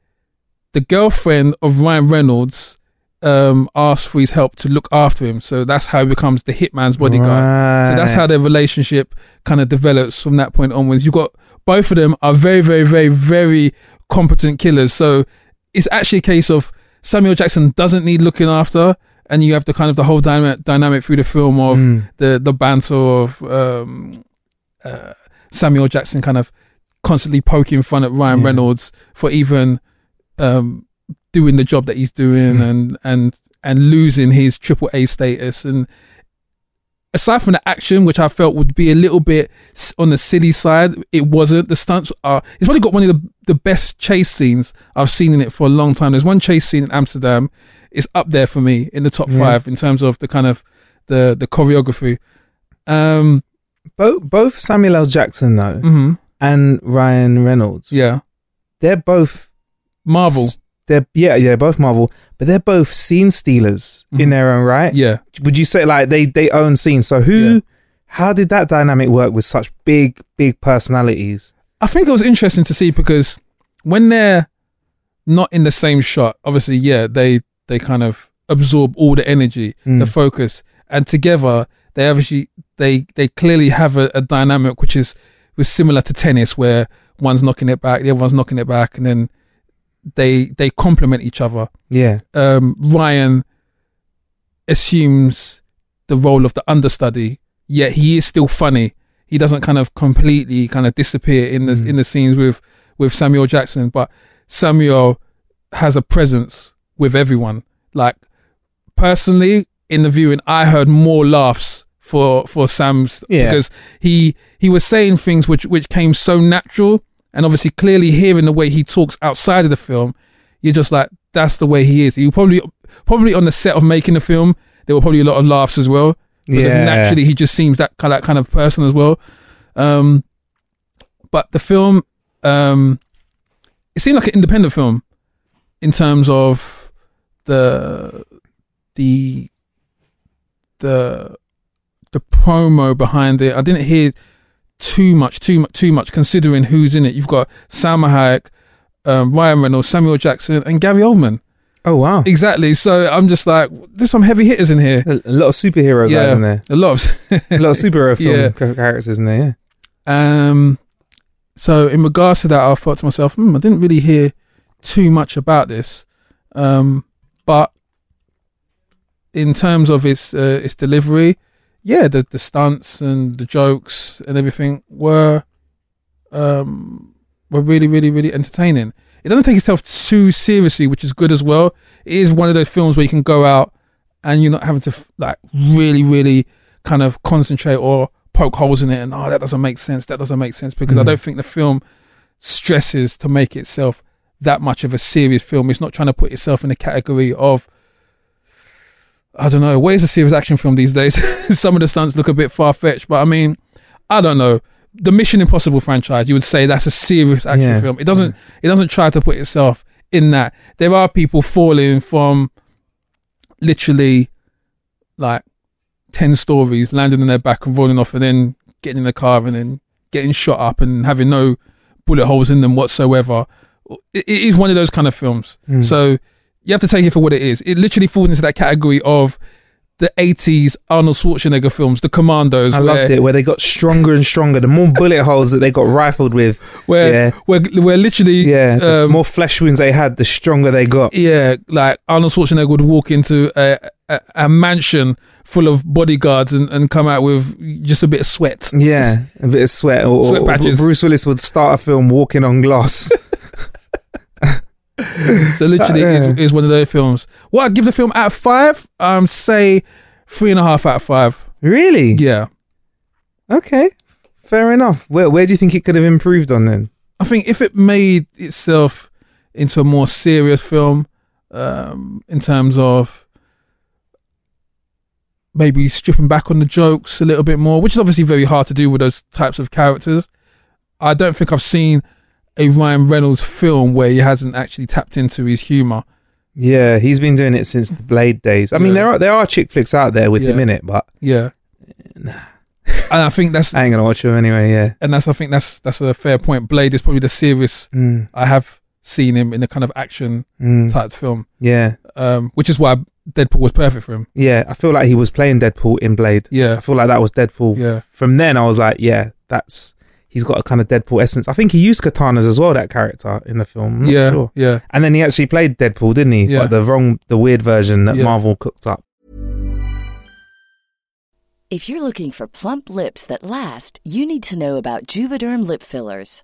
the girlfriend of Ryan Reynolds um, asks for his help to look after him. So that's how he becomes the hitman's bodyguard. So that's how their relationship kind of develops from that point onwards. You've got both of them are very, very, very, very competent killers. So it's actually a case of Samuel Jackson doesn't need looking after. And you have the kind of the whole dynamic, dynamic through the film of Mm. the, the banter of um, uh, Samuel Jackson kind of constantly poking fun at Ryan Yeah. Reynolds for even um, doing the job that he's doing and and and losing his triple A status. And aside from the action, which I felt would be a little bit on the silly side, it wasn't. The stunts are. It's probably got one of the the best chase scenes I've seen in it for a long time. There's one chase scene in Amsterdam. It's up there for me in the top Yeah. five in terms of the kind of the the choreography. Um. Both both Samuel L. Jackson though mhm, and Ryan Reynolds. Yeah. They're both Marvel. s- They're yeah yeah both Marvel, but they're both scene stealers in Mhm. their own right. Yeah. Would you say like they they own scenes? So who? Yeah. How did that dynamic work with such big big personalities? I think it was interesting to see because when they're not in the same shot, obviously, yeah, they they kind of absorb all the energy, Mm. the focus, and together they obviously they they clearly have a, a dynamic which is was similar to tennis, where one's knocking it back, the other one's knocking it back, and then they they complement each other. Yeah. Um, Ryan assumes the role of the understudy, yet he is still funny. He doesn't kind of completely kind of disappear in the in the scenes with with Samuel Jackson, but Samuel has a presence with everyone. Like personally, in the viewing, I heard more laughs for for Sam's Yeah. because he he was saying things which which came so natural, and obviously clearly hearing the way he talks outside of the film, you're just like that's the way he is. He probably probably on the set of making the film, there were probably a lot of laughs as well because Yeah. naturally he just seems that kind of kind of person as well. Um, but the film, um, it seemed like an independent film in terms of the the the the promo behind it. I didn't hear too much, too much, too much. Considering who's in it, you've got Salma Hayek, um, Ryan Reynolds, Samuel Jackson, and Gary Oldman. Oh wow. Exactly. So I'm just like, there's some heavy hitters in here. A, lot of superhero guys in there. a lot of A lot of superhero film Yeah. characters in there. Yeah. Um, so in regards to that, I thought to myself, hmm, I didn't really hear too much about this. Um, but in terms of its uh, its delivery, yeah, the the stunts and the jokes and everything were um were really really really entertaining. It doesn't take itself too seriously, which is good as well. It is one of those films where you can go out and you're not having to like really really kind of concentrate or poke holes in it and oh that doesn't make sense that doesn't make sense because I Mhm. don't think the film stresses to make itself that much of a serious film. It's not trying to put itself in the category of I don't know, where's a serious action film these days? Some of the stunts look a bit far fetched, but I mean, I don't know. The Mission Impossible franchise, you would say that's a serious action Yeah. film. It doesn't it doesn't try to put itself in that. There are people falling from literally like 10 stories, landing on their back and rolling off and then getting in the car and then getting shot up and having no bullet holes in them whatsoever. It, it is one of those kind of films. Mm. So you have to take it for what it is. It literally falls into that category of the 80s Arnold Schwarzenegger films, the Commandos. I where, loved it where they got stronger and stronger. The more bullet holes that they got rifled with, Where, yeah, where, where literally, yeah, the um, more flesh wounds they had, the stronger they got. yeah, like Arnold Schwarzenegger would walk into a, a, a mansion full of bodyguards and, and come out with just a bit of sweat. Yeah, a bit of sweat. Or, Sweat or patches. Bruce Willis would start a film walking on glass. So literally, Yeah. is, is one of those films. What I'd give the film out of five, um, say three and a half out of five. really? Yeah, Okay, fair enough. Where where do you think it could have improved on then? I think if it made itself into a more serious film, um, in terms of maybe stripping back on the jokes a little bit more, which is obviously very hard to do with those types of characters. I don't think I've seen a Ryan Reynolds film where he hasn't actually tapped into his humor. Yeah, he's been doing it since the Blade days. I mean, Yeah. there are there are chick flicks out there with him Yeah. in it, but Yeah, and I think that's I ain't gonna watch him anyway. Yeah. and that's I think that's that's a fair point. Blade is probably the serious Mm, I have seen him in the kind of action mm, type film, yeah, um, which is why Deadpool was perfect for him. yeah. I feel like he was playing Deadpool in Blade. Yeah, I feel like that was Deadpool. yeah, From then, I was like, yeah, that's he's got a kind of Deadpool essence. I think he used katanas as well. That character in the film. I'm not yeah, sure. yeah. And then he actually played Deadpool, didn't he? Yeah. But the wrong, the weird version that Yeah. Marvel cooked up. If you're looking for plump lips that last, you need to know about Juvederm lip fillers.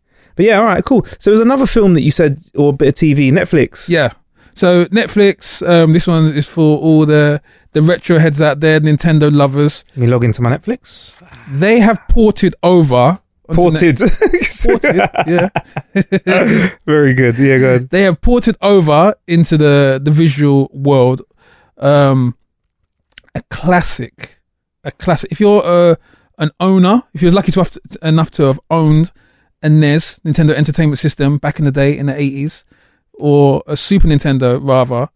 But yeah, all right, cool. So there was another film that you said, or a bit of TV, Netflix. Yeah. So Netflix, um, this one is for all the the retro heads out there, Nintendo lovers. Let me log into my Netflix. They have ported over. Ported. Net- ported. Yeah. Very good. Yeah, go ahead. they have ported over into the the visual world um a classic a classic if you're uh, an owner if you're lucky to have enough to have owned a NES Nintendo Entertainment System back in the day in the 80s or a Super Nintendo rather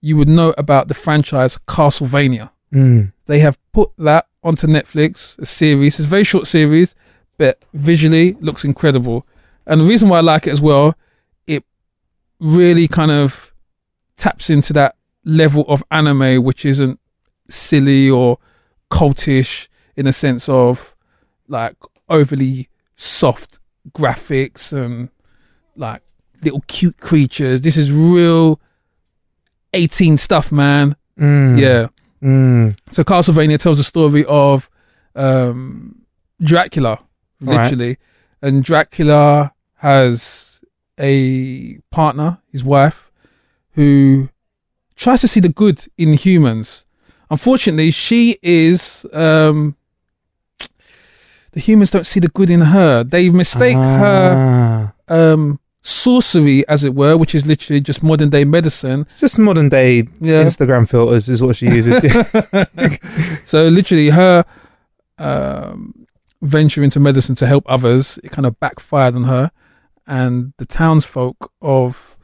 you would know about the franchise Castlevania Mm. they have put that onto Netflix, a series. It's a very short series, but visually looks incredible. And the reason why I like it as well, it really kind of taps into that level of anime which isn't silly or cultish in a sense of like overly soft graphics and like little cute creatures. This is real 18 stuff, man. Mm. Yeah. Mm. So Castlevania tells the story of um, Dracula, Right. literally, and Dracula has a partner, his wife, who tries to see the good in humans. Unfortunately, she is. Um, the humans don't see the good in her. They mistake her Ah. um, sorcery, as it were, which is literally just modern day medicine. It's just modern day Yeah. Instagram filters, is what she uses. so literally her um, venture into medicine to help others it kind of backfired on her and the townsfolk of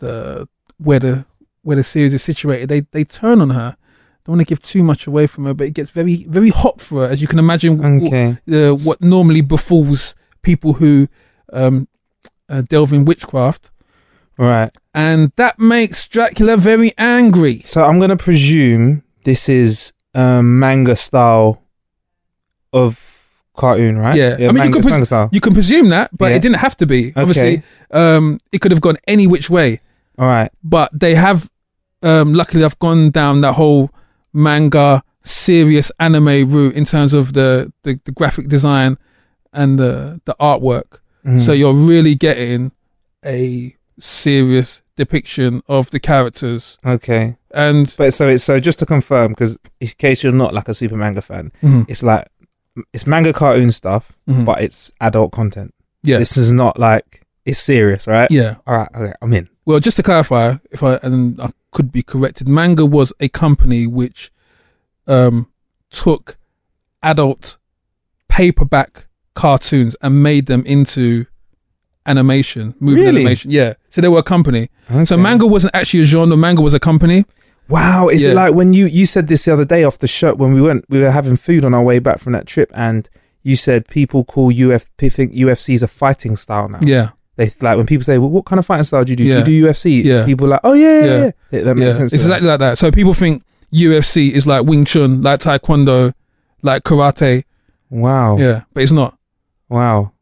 the where the where the series is situated they they turn on her don't want to give too much away from her but it gets very very hot for her as you can imagine Okay. uh, what normally befalls people who um, uh, delve in witchcraft right. and that makes dracula very angry So I'm going to presume this is um, manga style of cartoon, right? Yeah, I mean, you manga, can, manga style. you can presume that, but Yeah. it didn't have to be. Okay. Obviously, um, it could have gone any which way. All right. But they have, um, luckily, I've gone down that whole manga serious anime route in terms of the the, the graphic design and the the artwork. Mhm. So you're really getting a serious depiction of the characters. Okay. And But so it's so just to confirm, because in case you're not like a super manga fan, Mhm. it's like it's manga cartoon stuff, Mhm. but it's adult content. yeah, This is not like it's serious, right? yeah. All right. Okay. I'm in. Well, just to clarify, if I and I could be corrected, Manga was a company which um, took adult paperback cartoons and made them into animation, movie Really? animation. Yeah, so they were a company. So manga wasn't actually a genre. Manga was a company. Wow, is Yeah. it like when you you said this the other day off the show when we went we were having food on our way back from that trip and you said people call UF think UFC is a fighting style now. Yeah, They like when people say, "Well, what kind of fighting style do you do? Yeah. You do UFC?" Yeah. People are like, "Oh yeah, yeah, Yeah. yeah." That- That makes sense. It's exactly like that. So people think UFC is like Wing Chun, like Taekwondo, like karate. wow, Yeah, but it's not. wow,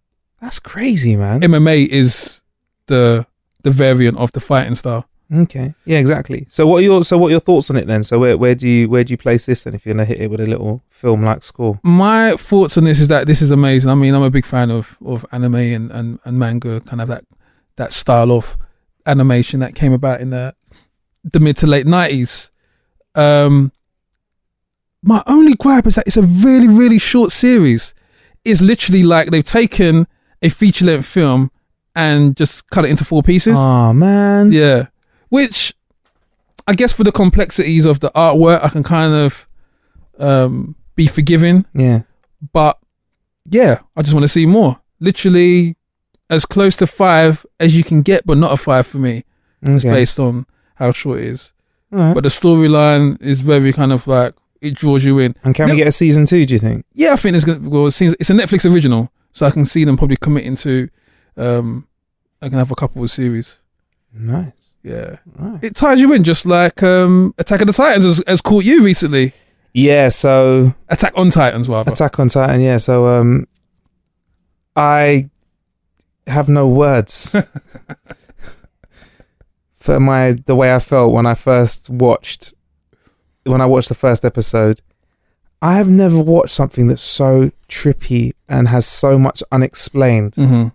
that's crazy, man. MMA is the the variant of the fighting style. Okay, yeah, exactly. So what are your so what are your thoughts on it then? So where where do you where do you place this then? If you're gonna hit it with a little film like score, my thoughts on this is that this is amazing. I mean, I'm a big fan of, of anime and, and, and manga, kind of that that style of animation that came about in the the mid to late nineties. Um, my only gripe is that it's a really, really short series. It's literally like they've taken a feature length film and just cut it into four pieces. Oh man. Yeah. Which I guess for the complexities of the artwork, I can kind of um, be forgiving. Yeah. But yeah, I just want to see more. Literally as close to five as you can get, but not a five for me. It's based on how short it is. Alright. But the storyline is very kind of like it draws you in. And can we get a season two? Do you think? Yeah, I think it's gonna. Well, it seems it's a Netflix original, so I can see them probably committing to. Um, I can have a couple of series. Nice. Yeah, it ties you in just like um, Attack of the Titans has, has caught you recently. Yeah. So Attack on Titans, rather. Attack on Titan. Yeah. So um, I have no words for my the way I felt when I first watched when I watched the first episode. I have never watched something that's so trippy and has so much unexplained. hmm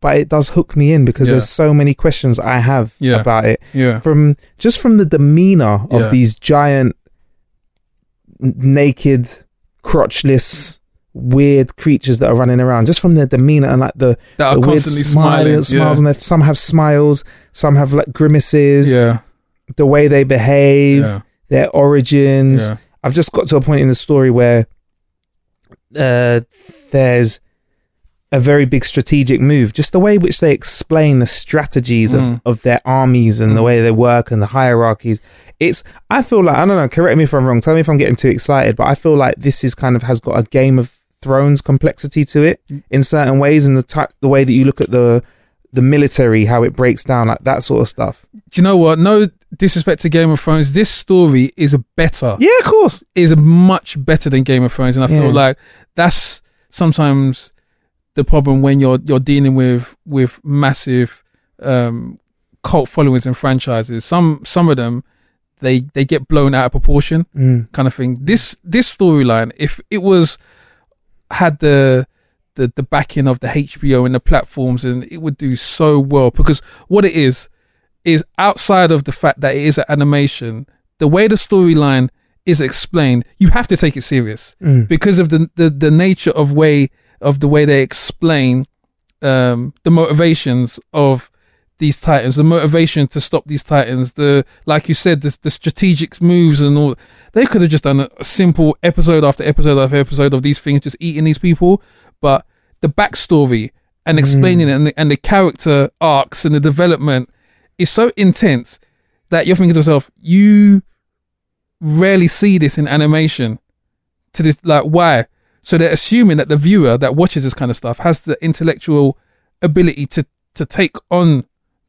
but it does hook me in because Yeah. there's so many questions I have Yeah. about it. Yeah. From just from the demeanor of Yeah. these giant, naked, crotchless, weird creatures that are running around. Just from their demeanor and like the, That are the weird constantly smiling, smiles, and they- some have smiles, some have like grimaces. Yeah. The way they behave, Yeah. their origins. Yeah. I've just got to a point in the story where uh, there's a very big strategic move. Just the way which they explain the strategies Mm. of, of their armies and the Mm. way they work and the hierarchies. It's I feel like I don't know. Correct me if I'm wrong. Tell me if I'm getting too excited, but I feel like this is kind of has got a Game of Thrones complexity to it in certain ways, and the type, the way that you look at the the military, how it breaks down, like that sort of stuff. Do you know what? No disrespect to Game of Thrones. This story is a better. Yeah, of course. Is much better than Game of Thrones, and I feel Yeah. like that's sometimes the problem when you're you're dealing with with massive um, cult followings and franchises. Some some of them they they get blown out of proportion, Mm. kind of thing. This this storyline, if it was had the the the backing of the HBO and the platforms, and it would do so well because what it is is outside of the fact that it is an animation, the way the storyline is explained, you have to take it serious Mm. because of the, the the nature of way of the way they explain um the motivations of these titans the motivation to stop these titans the like you said the, the strategic moves and all. They could have just done a, simple episode after episode after episode of these things just eating these people but the backstory and explaining it and the, and the character arcs and the development is so intense that you're thinking to yourself you rarely see this in animation. To this like why so they're assuming that the viewer that watches this kind of stuff has the intellectual ability to to take on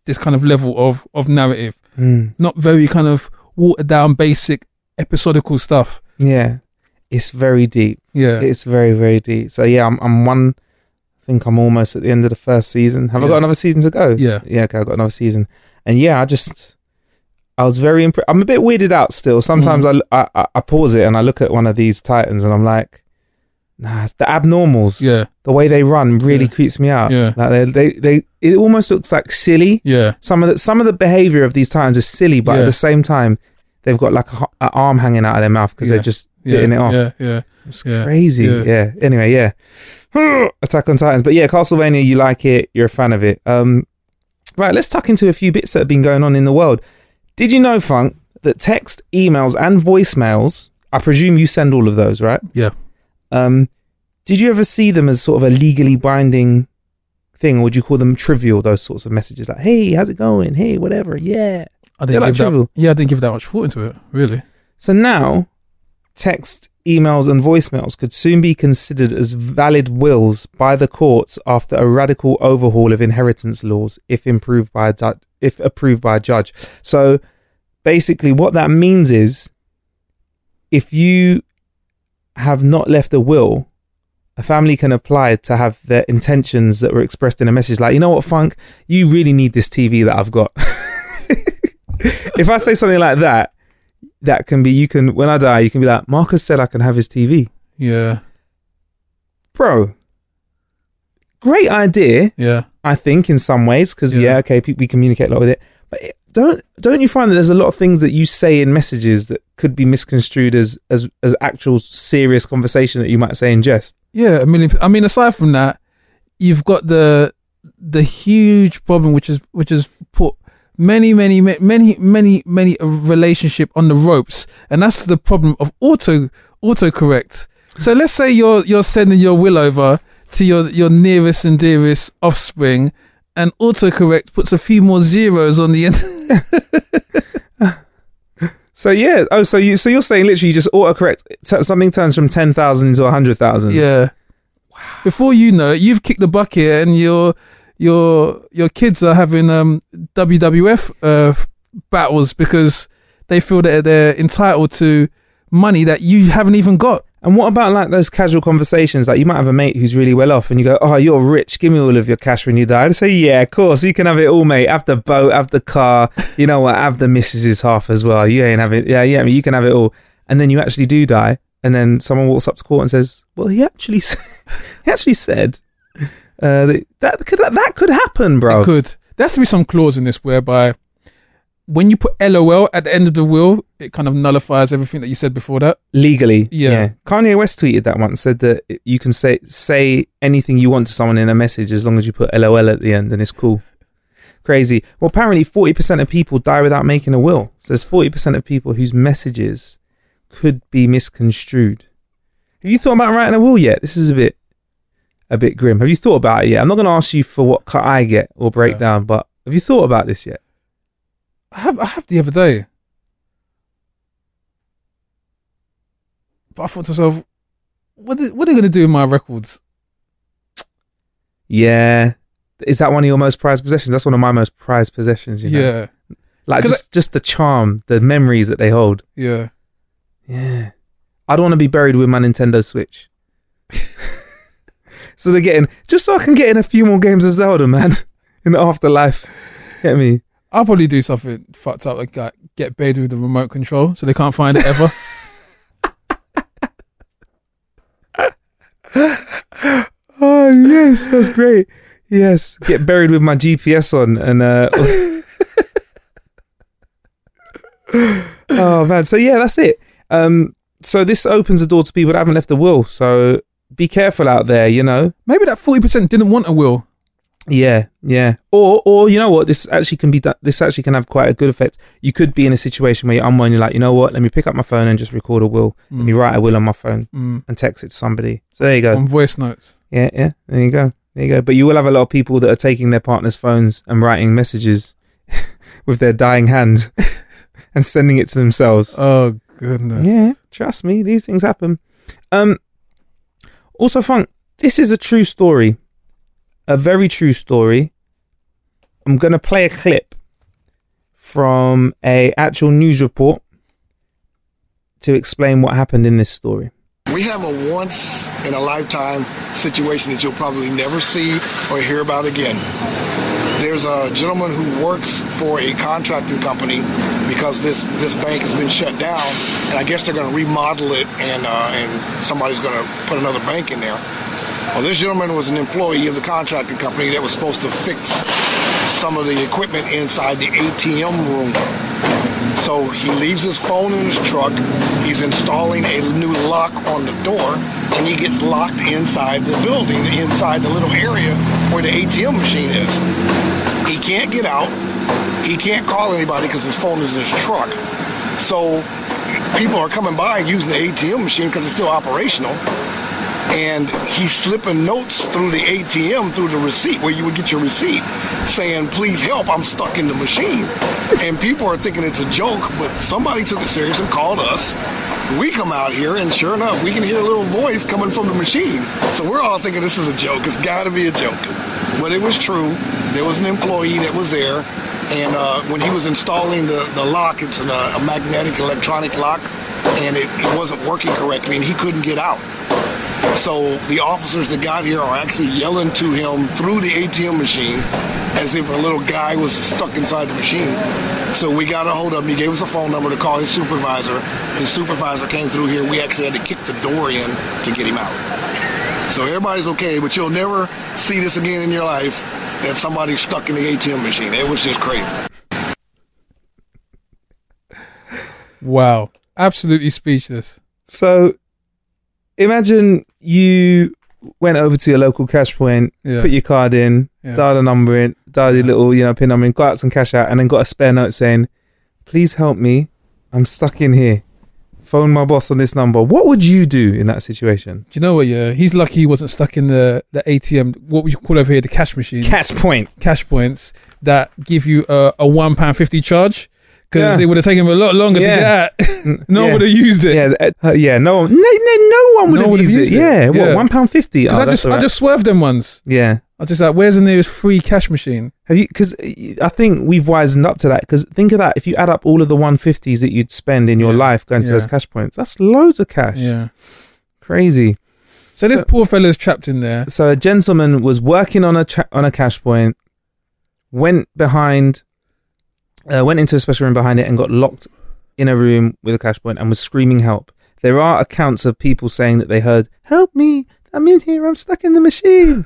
this kind of level of of narrative Mm. not very kind of watered down basic episodical stuff Yeah, it's very deep. yeah It's very very deep. So yeah, I'm I'm one. I think I'm almost at the end of the first season. Have I got another season to go? Yeah. yeah. Okay, I've got another season, and yeah, I just I was very impressed. I'm a bit weirded out still. Sometimes Mm. I, I I pause it and I look at one of these titans and I'm like, nah, it's the abnormals. yeah the way they run really Yeah. creeps me out. Yeah. like they, they they it almost looks like silly. yeah Some of the some of the behavior of these titans is silly, but at the same time, they've got like a, arm hanging out of their mouth because Yeah. they're just yeah it off. yeah yeah It's yeah, crazy. yeah. Yeah. Anyway, yeah. Attack on Titans. But yeah, Castlevania, you like it, you're a fan of it. Um, right, let's tuck into a few bits that have been going on in the world. Did you know, Funk, that text, emails, and voicemails, I presume you send all of those, right? Yeah. Um, did you ever see them as sort of a legally binding thing, or would you call them trivial, those sorts of messages like, hey, how's it going? Hey, whatever. Yeah. I They're didn't like give that, trivial. yeah I didn't give that much thought into it really So now, text, emails, and voicemails could soon be considered as valid wills by the courts after a radical overhaul of inheritance laws, if improved by a du- if approved by a judge. So, basically, what that means is, if you have not left a will, a family can apply to have their intentions that were expressed in a message, like, you know what, Funk, you really need this TV that I've got. if I say something like that, that can be you can when I die, you can be like, Marcus said I can have his TV. yeah Bro. Great idea, yeah I think, in some ways, because Yeah. yeah. okay, we communicate a lot with it. But it, don't don't you find that there's a lot of things that you say in messages that could be misconstrued as as as actual serious conversation that you might say in jest? Yeah, a million. I mean, aside from that, you've got the the huge problem, which is which has put many, many, many, many, many a relationship on the ropes, and that's the problem of auto autocorrect. So let's say you're you're sending your will over to your your nearest and dearest offspring, and autocorrect puts a few more zeros on the end. So yeah. Oh, so you so you're saying literally you just autocorrect t- something turns from ten thousand to hundred thousand. yeah. Before you know it, you've kicked the bucket, and your your your kids are having um WWF uh, battles because they feel that they're entitled to money that you haven't even got. And what about like those casual conversations? Like you might have a mate who's really well off, and you go, "Oh, you're rich. Give me all of your cash when you die." I'd say, "Yeah, of course, you can have it all, mate. Have the boat, have the car. You know what? Have the missus's half as well. You ain't have it. Yeah, yeah. I mean, you can have it all." And then you actually do die, and then someone walks up to court and says, "Well, he actually, he actually said uh, that that could that could happen, bro." It could. There has to be some clause in this whereby when you put LOL at the end of the will, it kind of nullifies everything that you said before that. legally. Yeah. Kanye West tweeted that once, said that you can say say anything you want to someone in a message as long as you put LOL at the end and it's cool. Crazy. Well, apparently 40% of people die without making a will. So there's 40% of people whose messages could be misconstrued. Have you thought about writing a will yet? This is a bit a bit grim. Have you thought about it yet? I'm not going to ask you for what cut I get or breakdown, but have you thought about this yet? I have I have the other day. But I thought to myself, what are, what are they going to do with my records? Yeah. Is that one of your most prized possessions? That's one of my most prized possessions, you know? Yeah, like just, just the charm, the memories that they hold. yeah. Yeah. I don't want to be buried with my Nintendo Switch. so they're getting just so I can get in a few more games of Zelda, man. In the afterlife. Get me? I'll probably do something fucked up like that, get buried with the remote control so they can't find it ever. Oh yes, that's great. Yes. Get buried with my GPS on and uh Oh man. So yeah, that's it. Um so this opens the door to people that haven't left a will. So be careful out there, you know. Maybe that forty percent didn't want a will. Yeah, yeah. Or, or you know what? This actually can be. done This actually can have quite a good effect. You could be in a situation where you're unwell and you're like, you know what? Let me pick up my phone and just record a will. Let me write a will on my phone Mm. and text it to somebody. So there you go. On voice notes. Yeah, yeah. There you go. There you go. But you will have a lot of people that are taking their partner's phones and writing messages with their dying hand and sending it to themselves. Oh goodness. Yeah, trust me, these things happen. Um, also, Funk, this is a true story, a very true story. I'm gonna play a clip from a actual news report to explain what happened in this story. We have a once in a lifetime situation that you'll probably never see or hear about again. There's a gentleman who works for a contracting company because this, this bank has been shut down, and I guess they're going to remodel it, and uh, and somebody's going to put another bank in there. Well, this gentleman was an employee of the contracting company that was supposed to fix some of the equipment inside the ATM room. So he leaves his phone in his truck. He's installing a new lock on the door, and he gets locked inside the building, inside the little area where the ATM machine is. He can't get out. He can't call anybody because his phone is in his truck. So people are coming by using the ATM machine because it's still operational. And he's slipping notes through the ATM, through the receipt, where you would get your receipt, saying, please help, I'm stuck in the machine. And people are thinking it's a joke, but somebody took it serious and called us. We come out here, and sure enough, we can hear a little voice coming from the machine. So we're all thinking this is a joke. It's got to be a joke. But it was true. There was an employee that was there, and uh, when he was installing the, the lock, it's an, uh, a magnetic electronic lock, and it, it wasn't working correctly, and he couldn't get out. So the officers that got here are actually yelling to him through the ATM machine as if a little guy was stuck inside the machine. So we got a hold of him. He gave us a phone number to call his supervisor. His supervisor came through here. We actually had to kick the door in to get him out. So everybody's okay, but you'll never see this again in your life that somebody's stuck in the ATM machine. It was just crazy. Wow. Absolutely speechless. So imagine you went over to your local cash point, Yeah. put your card in, Yeah. dialed a number in, dialed your little, you know, pin number in, got out some cash out, and then got a spare note saying, Please help me. I'm stuck in here. Phone my boss on this number. What would you do in that situation? Do you know what? Yeah, he's lucky he wasn't stuck in the the ATM. What we call over here the cash machine. Cash point. Cash points that give you a, a one pound fifty charge because Yeah. it would have taken him a lot longer Yeah. to get out. no one Yeah. would have used it. Yeah, uh, yeah, no, one- no, no, no one would No have used, used it. it. Yeah, what one pound fifty? Because Oh, I just all I just swerved them once. yeah. I was just like, where's the nearest free cash machine? Have you? Because I think we've wisened up to that. Because think of that: if you add up all of the one fifties that you'd spend in your life going to those cash points, that's loads of cash. Yeah. Crazy. So this So- poor fella's trapped in there. So a gentleman was working on a tra- on a cash point, went behind, uh, went into a special room behind it, and got locked in a room with a cash point and was screaming help. There are accounts of people saying that they heard, "Help me! I'm in here. I'm stuck in the machine."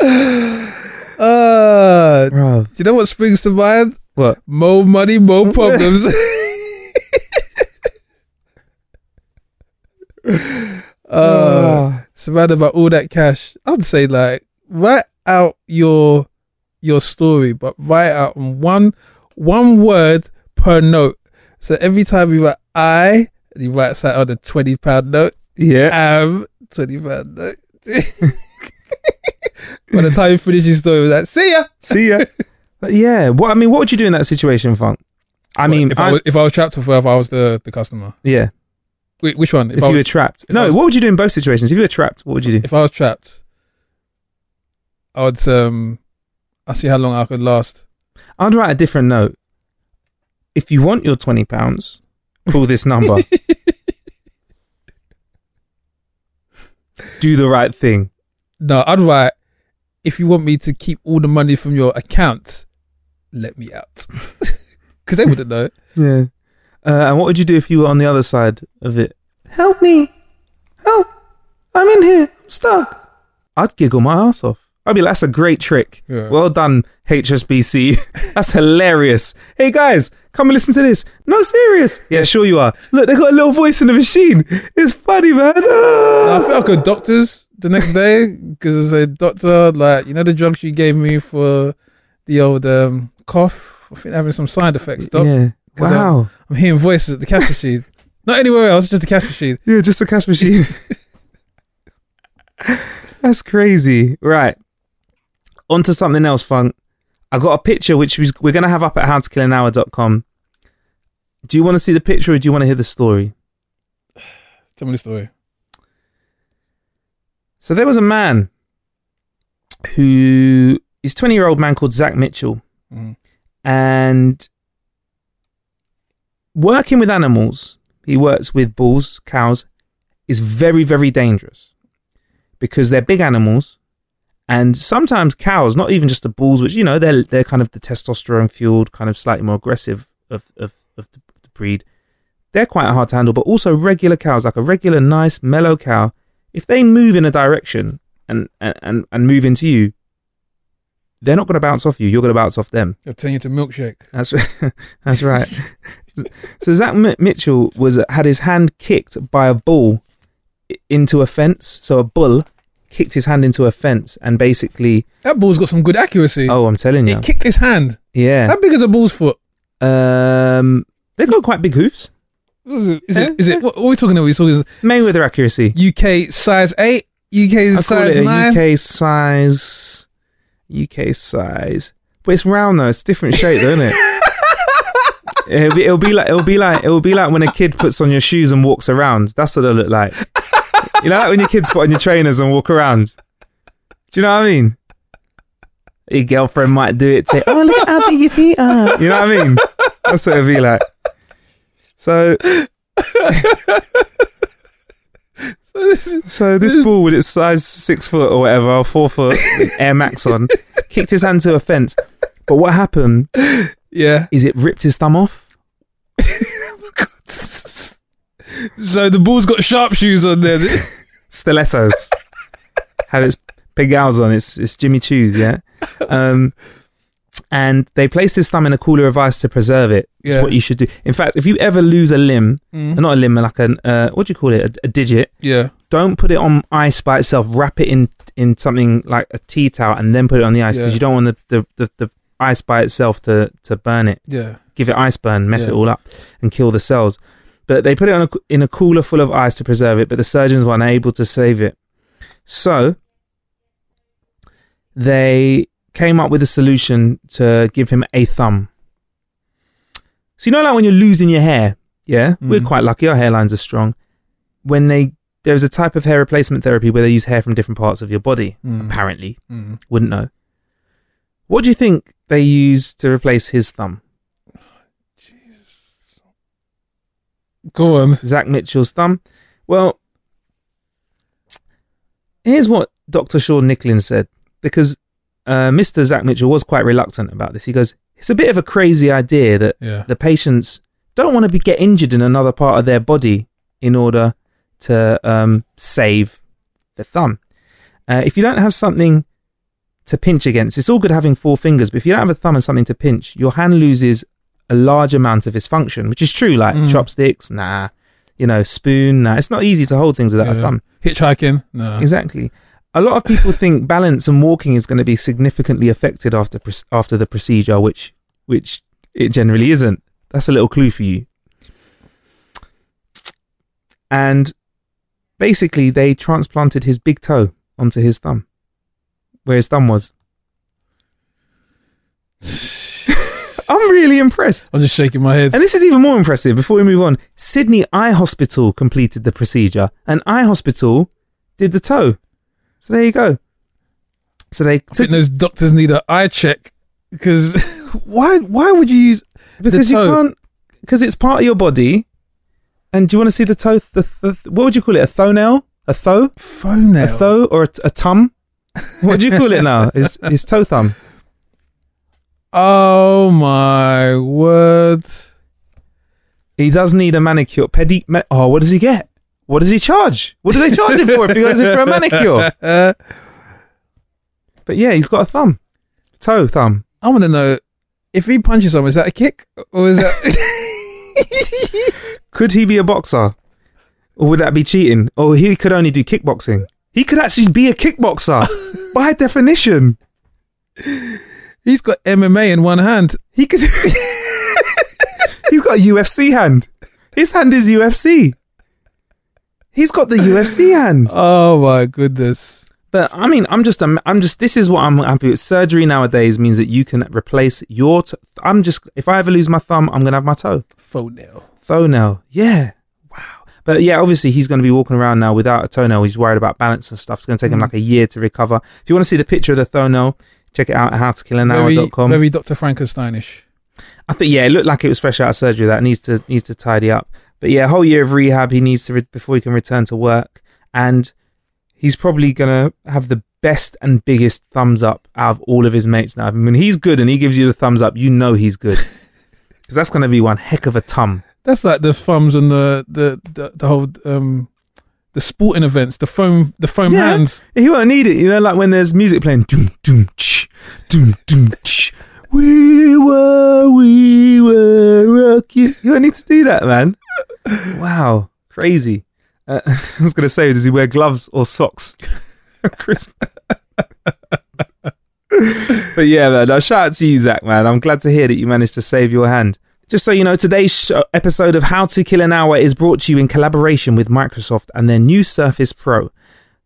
Uh, Bro, do you know what springs to mind? what? More money, more problems. uh, surrounded by all that cash. I'd say like write out your your story, but write out one one word per note. So every time you write I, and he writes out on a twenty pound note. Yeah. Am twenty pound note. By the time you finish your story, it was like, see ya. See ya. But yeah. What I mean, what would you do in that situation, Funk? I mean, if I, was, if I was trapped or if I was the, the customer. yeah. Wait, which one? If, I you was, were trapped, no. was- what would you do in both situations? If you were trapped, what would you do? If I was trapped, I would um, I see how long I could last. I'd write a different note. If you want your twenty pounds, call this number. do the right thing. No, I'd write. If you want me to keep all the money from your account, let me out. Because they wouldn't know. Yeah. Uh, and what would you do if you were on the other side of it? Help me! Help! I'm in here. I'm stuck. I'd giggle my ass off. I'd be like, that's a great trick. Yeah. Well done, HSBC. that's hilarious. Hey guys, come and listen to this. No, serious. Yeah, sure you are. Look, they got a little voice in the machine. It's funny, man. Ah. I feel like a doctor's the next day because I said, Doctor, like, you know, the drugs you gave me for the old um, cough? I think having some side effects, doc. Yeah. Wow. I'm hearing voices at the cash machine. Not anywhere else, just the cash machine. Yeah, just the cash machine. That's crazy. Right. On to something else, Funk. I got a picture which was, we're going to have up at howtokillanhour.com. Do you want to see the picture or do you want to hear the story? Tell me the story. So there was a man who is 20 year old man called Zach Mitchell. Mhm. And working with animals, he works with bulls, cows, is very, very dangerous because they're big animals. And sometimes cows, not even just the bulls, which, you know, they're, they're kind of the testosterone fueled, kind of slightly more aggressive of, of, of the, the breed. They're quite hard to handle, but also regular cows, like a regular, nice, mellow cow, if they move in a direction and, and, and move into you, they're not going to bounce off you. You're going to bounce off them. They'll turn you to milkshake. That's that's right. so Zach Mi- Mitchell was had his hand kicked by a bull into a fence. So a bull kicked his hand into a fence and basically, That ball's got some good accuracy. oh, I'm telling you, It kicked his hand. yeah. How big is a bull's foot? Um, they've got quite big hoofs. Is it? Is it? Is it what, what are we talking about? We're talking Mayweather accuracy. UK size eight, UK size nine. UK size. UK size, but it's round though. It's different shape, though, isn't it? It'll be, it'll be like it'll be like it'll be like when a kid puts on your shoes and walks around. That's what it'll look like. You know, like when your kids put on your trainers and walk around. Do you know what I mean? Your girlfriend might do it. too. "Oh, look at how big your feet are." You know what I mean? That's what it'll be like. So, so this ball with its size six foot or whatever, or four foot, Air Max on, kicked his hand to a fence. But what happened Yeah. is it ripped his thumb off. So the ball's got sharp shoes on there. Stilettos. Had its big owls on. It's it's Jimmy Choo's, yeah. Um, and they placed his thumb in a cooler of ice to preserve it. It's Yeah. what you should do. In fact, if you ever lose a limb, Mm. not a limb, like an uh, what do you call it, a, a digit, Yeah. don't put it on ice by itself. Wrap it in in something like a tea towel and then put it on the ice because Yeah. you don't want the, the, the, the ice by itself to, to burn it. Yeah. Give it ice burn, mess Yeah. it all up, and kill the cells. But they put it on a, in a cooler full of ice to preserve it, but the surgeons were unable to save it. So they came up with a solution to give him a thumb. So you know, like when you're losing your hair, yeah, we're Mhm. quite lucky. Our hairlines are strong. When they there's a type of hair replacement therapy where they use hair from different parts of your body. Mm. Apparently, Mm. wouldn't know. What do you think they use to replace his thumb? Go on. Zach Mitchell's thumb. Well, here's what Dr. Sean Nicklin said because uh, Mr. Zach Mitchell was quite reluctant about this. He goes, "It's a bit of a crazy idea that Yeah. the patients don't want to be get injured in another part of their body in order to um, save the thumb. Uh, if you don't have something to pinch against, it's all good having four fingers, but if you don't have a thumb and something to pinch, your hand loses a large amount of his function, which is true. Like Mm. chopsticks, nah. You know, spoon, nah. It's not easy to hold things without a thumb. Hitchhiking? No. Exactly. A lot of people think balance and walking is going to be significantly affected after proc- after the procedure, which which it generally isn't. That's a little clue for you. And basically, they transplanted his big toe onto his thumb, where his thumb was. I'm really impressed. I'm just shaking my head. And this is even more impressive. Before we move on, Sydney Eye Hospital completed the procedure, and Eye Hospital did the toe. So there you go. So they I took think those doctors need an eye check because why? Why would you use because you can't because it's part of your body. And do you want to see the toe? The, the, what would you call it? A toenail? A toe? Toenail. A toe or a, a tum? What do you call it now? Is is toe thumb? Oh my word! He does need a manicure. Pedi. Ma- oh, what does he get? What does he charge? What do they charge him for if he goes in for a manicure? But yeah, he's got a thumb, toe thumb. I want to know if he punches someone. Is that a kick or is that? Could he be a boxer? Or would that be cheating? Or he could only do kickboxing. He could actually be a kickboxer by definition. He's got MMA in one hand. He could. He's got a UFC hand. His hand is UFC. He's got the UFC hand. Oh my goodness! But I mean, I'm just, I'm, I'm just. This is what I'm happy with. Surgery nowadays means that you can replace your. T- I'm just. If I ever lose my thumb, I'm gonna have my toe. Toenail. Toenail. Yeah. Wow. But yeah, obviously he's going to be walking around now without a toenail. He's worried about balance and stuff. It's going to take him Mm. like a year to recover. If you want to see the picture of the toenail, check it out at Very, howtokillanhour.com. very Dr. Frankensteinish. I think yeah, it looked like it was fresh out of surgery. That needs to needs to tidy up. But yeah, a whole year of rehab he needs to re- before he can return to work, and he's probably gonna have the best and biggest thumbs up out of all of his mates now. I mean, he's good and he gives you the thumbs up. You know he's good because that's gonna be one heck of a tum. That's like the thumbs and the the the, the whole um the sporting events. The foam the foam Yeah. hands. He won't need it. You know, like when there's music playing. Doom, doom, ch, doom, doom, ch. We were, we were rock you. You don't need to do that, man. Wow, crazy. Uh, I was going to say, does he wear gloves or socks? Christmas. but yeah, man. Uh, shout out to you, Zach, man. I'm glad to hear that you managed to save your hand. Just so you know, today's show, uh, episode of How to Kill an Hour is brought to you in collaboration with Microsoft and their new Surface Pro.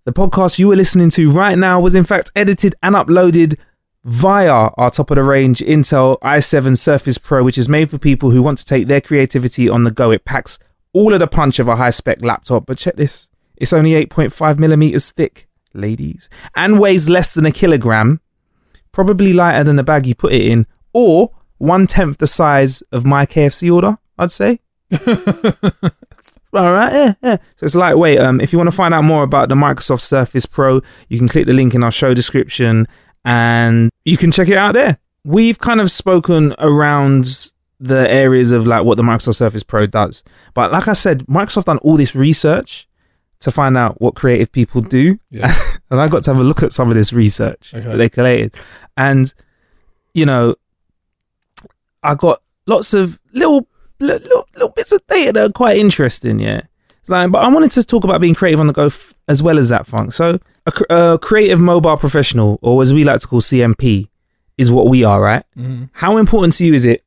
The podcast you are listening to right now was in fact edited and uploaded via our top of the range Intel i7 Surface Pro, which is made for people who want to take their creativity on the go. It packs all of the punch of a high spec laptop, but check this it's only 8.5 millimeters thick, ladies, and weighs less than a kilogram, probably lighter than the bag you put it in, or one tenth the size of my KFC order, I'd say. All right, yeah, yeah. So it's lightweight. Um, if you want to find out more about the Microsoft Surface Pro, you can click the link in our show description and you can check it out there. We've kind of spoken around the areas of like what the Microsoft Surface Pro does, but like I said, Microsoft done all this research to find out what creative people do, Yeah. and I got to have a look at some of this research Okay. that they collated, and you know I got lots of little little, little, bits of data that are quite interesting. Yeah, like, but I wanted to talk about being creative on the go f- as well as that funk. So, a, cr- a creative mobile professional, or as we like to call CMP, is what we are, right? Mhm. How important to you is it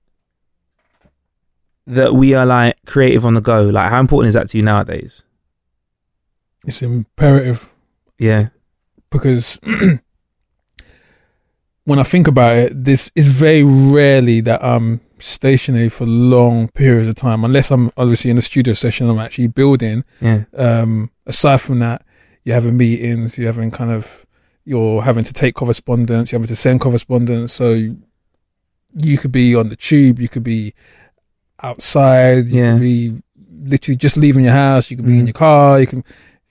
that we are like creative on the go? Like, how important is that to you nowadays? It's imperative Yeah, because when I think about it, this is very rarely that I'm stationary for long periods of time, unless I'm obviously in a studio session. I'm actually building. yeah, Um, aside from that, you're having meetings, you're having kind of, you're having to take correspondence, you're having to send correspondence. So you could be on the tube, you could be outside, you Yeah. could be literally just leaving your house, you could be in Mhm. your car, you can,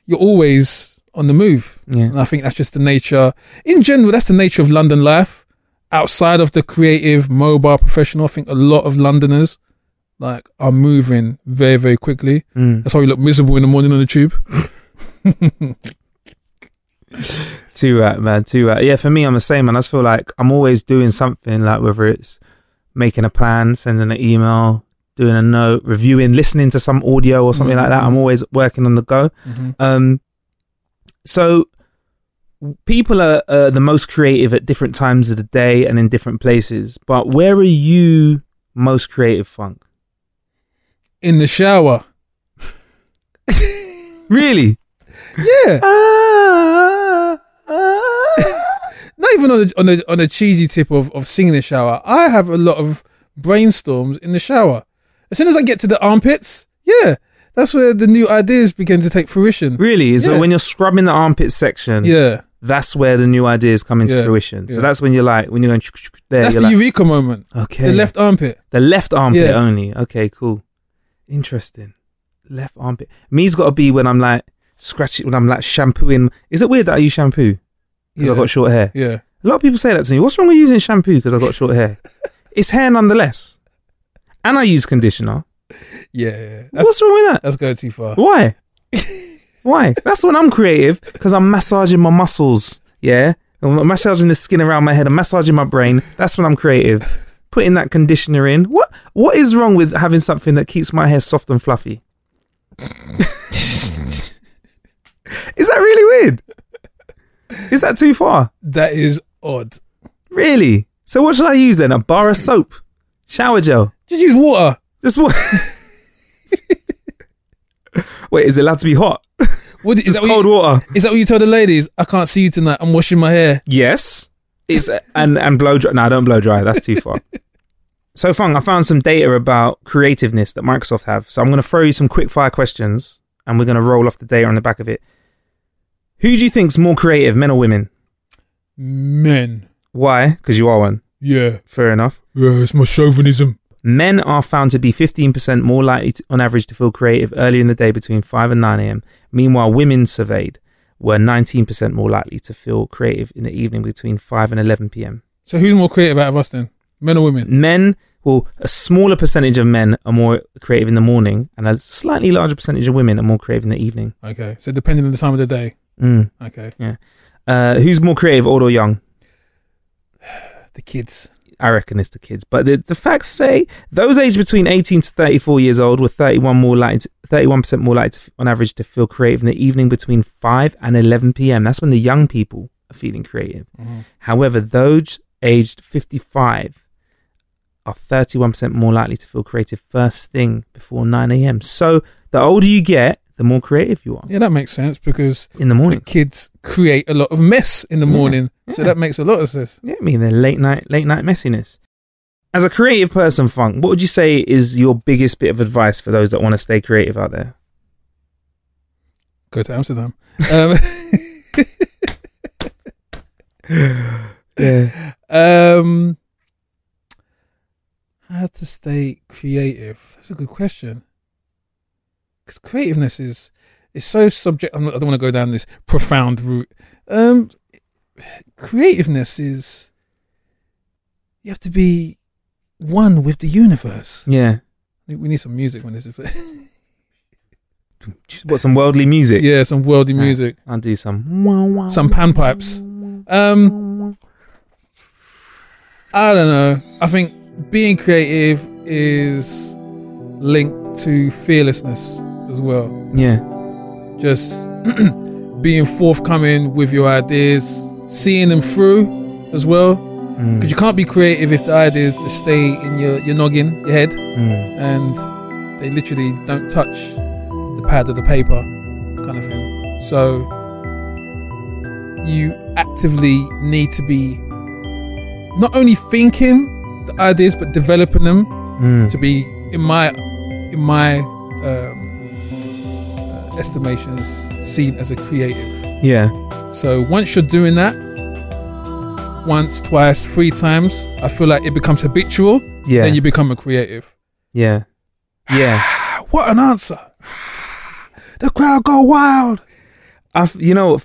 you're always on the move. yeah. And I think that's just the nature, in general, that's the nature of London life. Outside of the creative, mobile professional, I think a lot of Londoners like are moving very, very quickly. Mm. That's why we look miserable in the morning on the tube. Too right, man. Too right. Yeah, for me, I'm the same, man. I just feel like I'm always doing something, like whether it's making a plan, sending an email, doing a note, reviewing, listening to some audio or something like that. I'm always working on the go. Mhm. Um, so people are uh, the most creative at different times of the day and in different places. But where are you most creative, Funk? In the shower. Really? Yeah. Ah. Not even on the, on a on a cheesy tip of, of singing in the shower. I have a lot of brainstorms in the shower. As soon as I get to the armpits, yeah, that's where the new ideas begin to take fruition. Really? is Yeah. when you're scrubbing the armpit section, Yeah, that's where the new ideas come into Yeah, fruition. So that's when you're like, when you're going there, that's you're the like, eureka moment. okay, The left armpit. the left armpit only. Okay, cool, interesting. Left armpit. Me's got to be when I'm like scratching, when I'm like shampooing. Is it weird that I use shampoo because. I've got short hair? Yeah, A lot of people say that to me. What's wrong with using shampoo because I've got short hair? it's hair nonetheless, and I use conditioner. Yeah. What's wrong with that? that's going too far. Why? Why? That's when I'm creative because I'm massaging my muscles. Yeah, I'm massaging the skin around my head. I'm massaging my brain. That's when I'm creative. Putting that conditioner in. What? What is wrong with having something that keeps my hair soft and fluffy? is that really weird? Is that too far? That is odd. Really? So what should I use then? A bar of soap, shower gel. Just use water. Just what? Wait, is it allowed to be hot? What, is, Just that what cold you, water. is that what you tell the ladies? I can't see you tonight. I'm washing my hair. Yes. It's and and blow dry. No, I don't blow dry. That's too far. so Funk, I found some data about creativeness that Microsoft have. So I'm going to throw you some quick fire questions, and we're going to roll off the data on the back of it. Who do you think's more creative, men or women? Men. Why? Because you are one. Yeah. Fair enough. Yeah, it's my chauvinism. Men are found to be 15% more likely, to, on average, to feel creative early in the day between 5 and 9 a.m. Meanwhile, women surveyed were 19% more likely to feel creative in the evening between 5 and 11 p.m. So who's more creative out of us then? Men or women? Men, well, a smaller percentage of men are more creative in the morning, and a slightly larger percentage of women are more creative in the evening. Okay. So depending on the time of the day. Mm. Okay. Uh, who's more creative, old or young? The kids. I reckon it's the kids. But the, the facts say those aged between 18 to 34 years old were 31 more likely, to, 31% more likely, to, on average, to feel creative in the evening between 5 and 11 p.m. That's when the young people are feeling creative. Mm-hmm. However, those aged 55 are 31% more likely to feel creative first thing before 9 a.m. So the older you get, the more creative you are Yeah, that makes sense because in the the morning. kids create a lot of mess in the Yeah, morning. So that makes a lot of sense. Yeah, I mean the late night, late night messiness. As a creative person, Funk, what would you say is your biggest bit of advice for those that want to stay creative out there? Go to Amsterdam. Um, Yeah. um, how to stay creative? That's a good question. Because creativeness is is so subject. I'm not, I don't want to go down this profound route. Um, creativeness is you have to be one with the universe. Yeah. We need some music when this is. What some worldly music? yeah, some worldly music, I'll do some. some panpipes. Um, I don't know. I think being creative is linked to fearlessness as well. Yeah. Just being forthcoming with your ideas, seeing them through as well. Mm. Because you can't be creative if the ideas just stay in your, your noggin, your head, Mm. and they literally don't touch the pad of the paper, kind of thing. So you actively need to be not only thinking the ideas but developing them Mm. to be in my in my um, estimations seen as a creative. Yeah. So once you're doing that, once, twice, three times, I feel like it becomes habitual. Yeah. Then you become a creative. Yeah. Yeah. What an answer! The crowd go wild. I, you know,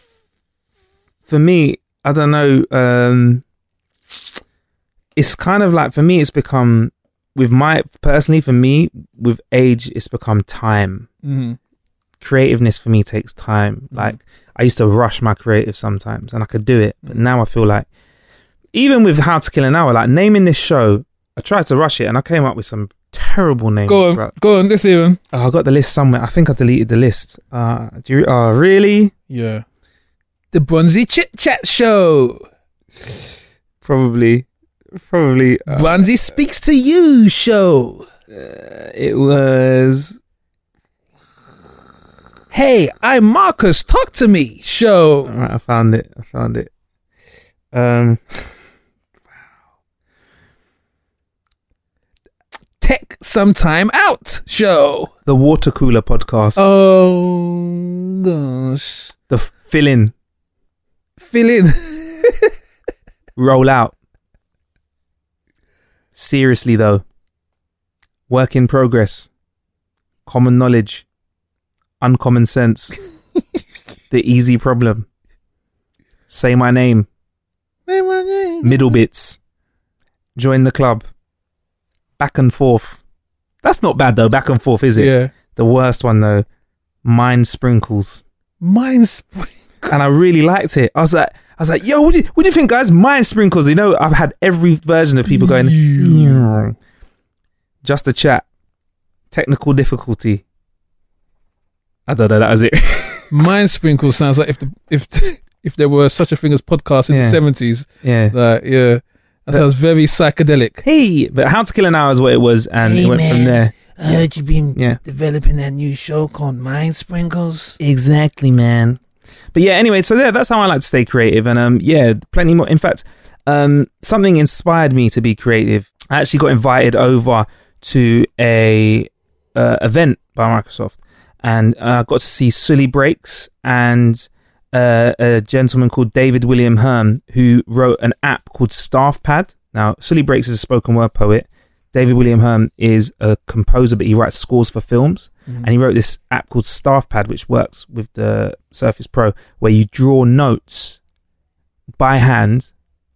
for me, I don't know. Um, it's kind of like for me, it's become with my personally for me with age, it's become time. Mhm. Creativeness for me takes time. Like I used to rush my creative sometimes, and I could do it, but now I feel like even with How to Kill an Hour, like naming this show, I tried to rush it, and I came up with some terrible names. Go on, bro. go on. Let's hear them. Oh, I got the list somewhere. I think I deleted the list. Uh, do you? Oh, really? Yeah. The Bronzy Chit Chat Show. Probably, probably. Uh, Bronzy speaks to you show. it was. Hey, I'm Marcus. Talk to me. Show. All right, I found it. I found it. Um, Tech sometime out. Show. the Water Cooler podcast. Oh gosh. The f- fill in, Fill in. roll out. Seriously though, work in progress. Common knowledge, uncommon sense. the easy problem. Say my name. Say my name. Middle bits. Join the club. Back and forth. That's not bad though. Back and forth, is it? Yeah. The worst one though. Mind sprinkles. Mind sprinkles. and I really liked it. I was like, I was like, yo, what do you, what do you think, guys? Mind sprinkles. You know, I've had every version of people going, "Yeah." Mm. just a chat, technical difficulty. I don't know. That was it. Mind sprinkle sounds like if the if if there were such a thing as podcasts in Yeah. the seventies. yeah. Like yeah, that sounds very psychedelic. Hey, but How to Kill an Hour is what it was, and Hey, it went from there. I heard you've been Yeah. developing that new show called Mind Sprinkles. Exactly, man. But yeah, anyway, so yeah, that's how I like to stay creative, and um, yeah, plenty more. In fact, um, something inspired me to be creative. I actually got invited over to a uh, event by Microsoft, and I uh, got to see Suli Breaks and uh, a gentleman called David William Hearn who wrote an app called StaffPad. Now, Suli Breaks is a spoken word poet. David William Hearn is a composer, but he writes scores for films. And he wrote this app called StaffPad, which works with the Surface Pro, where you draw notes by hand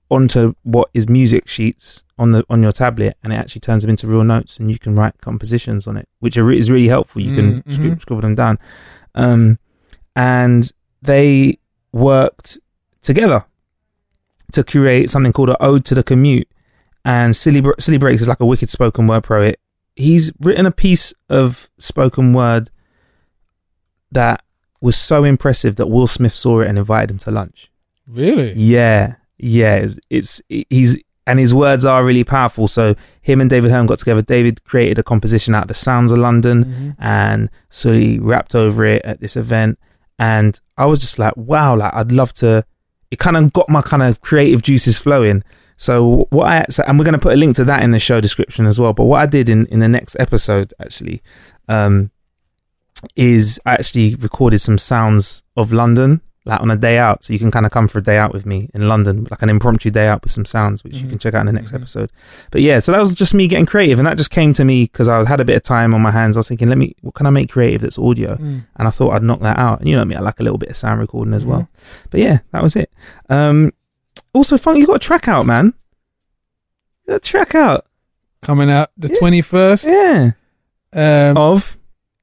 onto what is music sheets on the on your tablet, and it actually turns them into real notes, and you can write compositions on it, which are, is really helpful. You can Mm, mhm. scribble, them down, um, and they worked together to create something called an ode to the commute. And Silly Suli Breaks is like a wicked spoken word poet. He's written a piece of spoken word that was so impressive that Will Smith saw it and invited him to lunch. Really? Yeah, yeah. It's, it's he's and his words are really powerful. So him and David Hearn got together. David created a composition out of the sounds of London, and so he rapped over it at this event. And I was just like, wow, like I'd love to. It kind of got my kind of creative juices flowing. So what I so, and we're going to put a link to that in the show description as well. But what I did in in the next episode actually, um, is I actually recorded some sounds of London like on a day out, so you can kind of come for a day out with me in London, like an impromptu day out with some sounds, which you can check out in the next episode. But yeah, so that was just me getting creative, and that just came to me because I had a bit of time on my hands. I was thinking, let me, what can I make creative that's audio? Mm. And I thought I'd knock that out. And you know me, I like a little bit of sound recording as well. But yeah, that was it. Um, also, fun, you got a track out, man. You got a track out. Coming out the twenty first Yeah. um, Of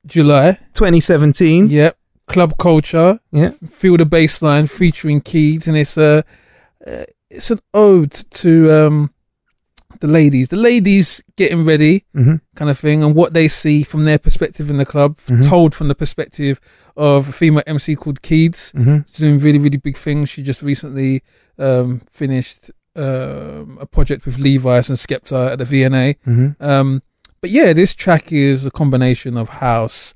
July. 2017. Yep. Club Culture. Yeah. Feel the Bassline featuring Keys, and it's a uh, it's an ode to um the ladies, the ladies getting ready, Mhm. kind of thing, and what they see from their perspective in the club, Mhm. told from the perspective of a female MC called Keeds. Mhm. She's doing really, really big things. She just recently um, finished um, a project with Levi's and Skepta at the V&A. Mhm. Um, but yeah, this track is a combination of house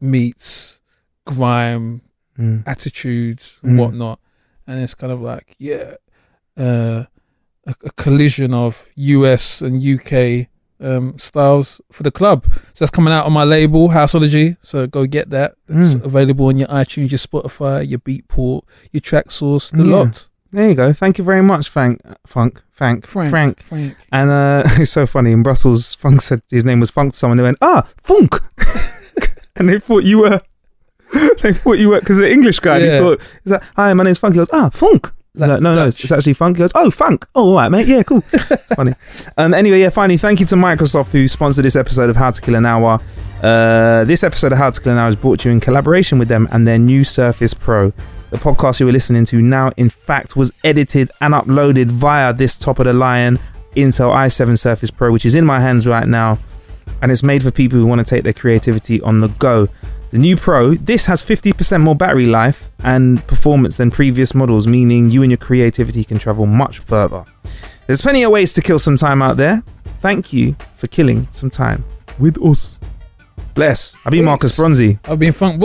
meets grime, Mm. attitudes, and Mm. whatnot, and it's kind of like yeah, uh, a, a collision of US and UK um, styles for the club. So that's coming out on my label, Houseology. So go get that. It's Mm. available on your iTunes, your Spotify, your Beatport, your Traxsource, the Yeah. lot. There you go. Thank you very much, Frank. Funk. Frank. Frank. Frank. Frank. And uh, it's so funny. In Brussels, Funk said his name was Funk to someone. They went, ah, Funk. and they thought you were, they thought you were, because the English guy, Yeah. he thought, he's like, hi, my name's Funk. He goes, ah, Funk. Like Like, no, no, it's, it's actually Funk. He goes, oh, Funk. Oh, all right, mate. Yeah, cool. funny. Um, anyway, yeah, finally, thank you to Microsoft who sponsored this episode of How to Kill an Hour. Uh, this episode of How to Kill an Hour is brought to you in collaboration with them and their new Surface Pro. The podcast you were listening to now, in fact, was edited and uploaded via this top of the line Intel i7 Surface Pro, which is in my hands right now. And it's made for people who want to take their creativity on the go. The new Pro, this has 50% more battery life and performance than previous models, meaning you and your creativity can travel much further. There's plenty of ways to kill some time out there. Thank you for killing some time with us. Bless. I've been Marcus Peace. Bronzy. I've been Funk.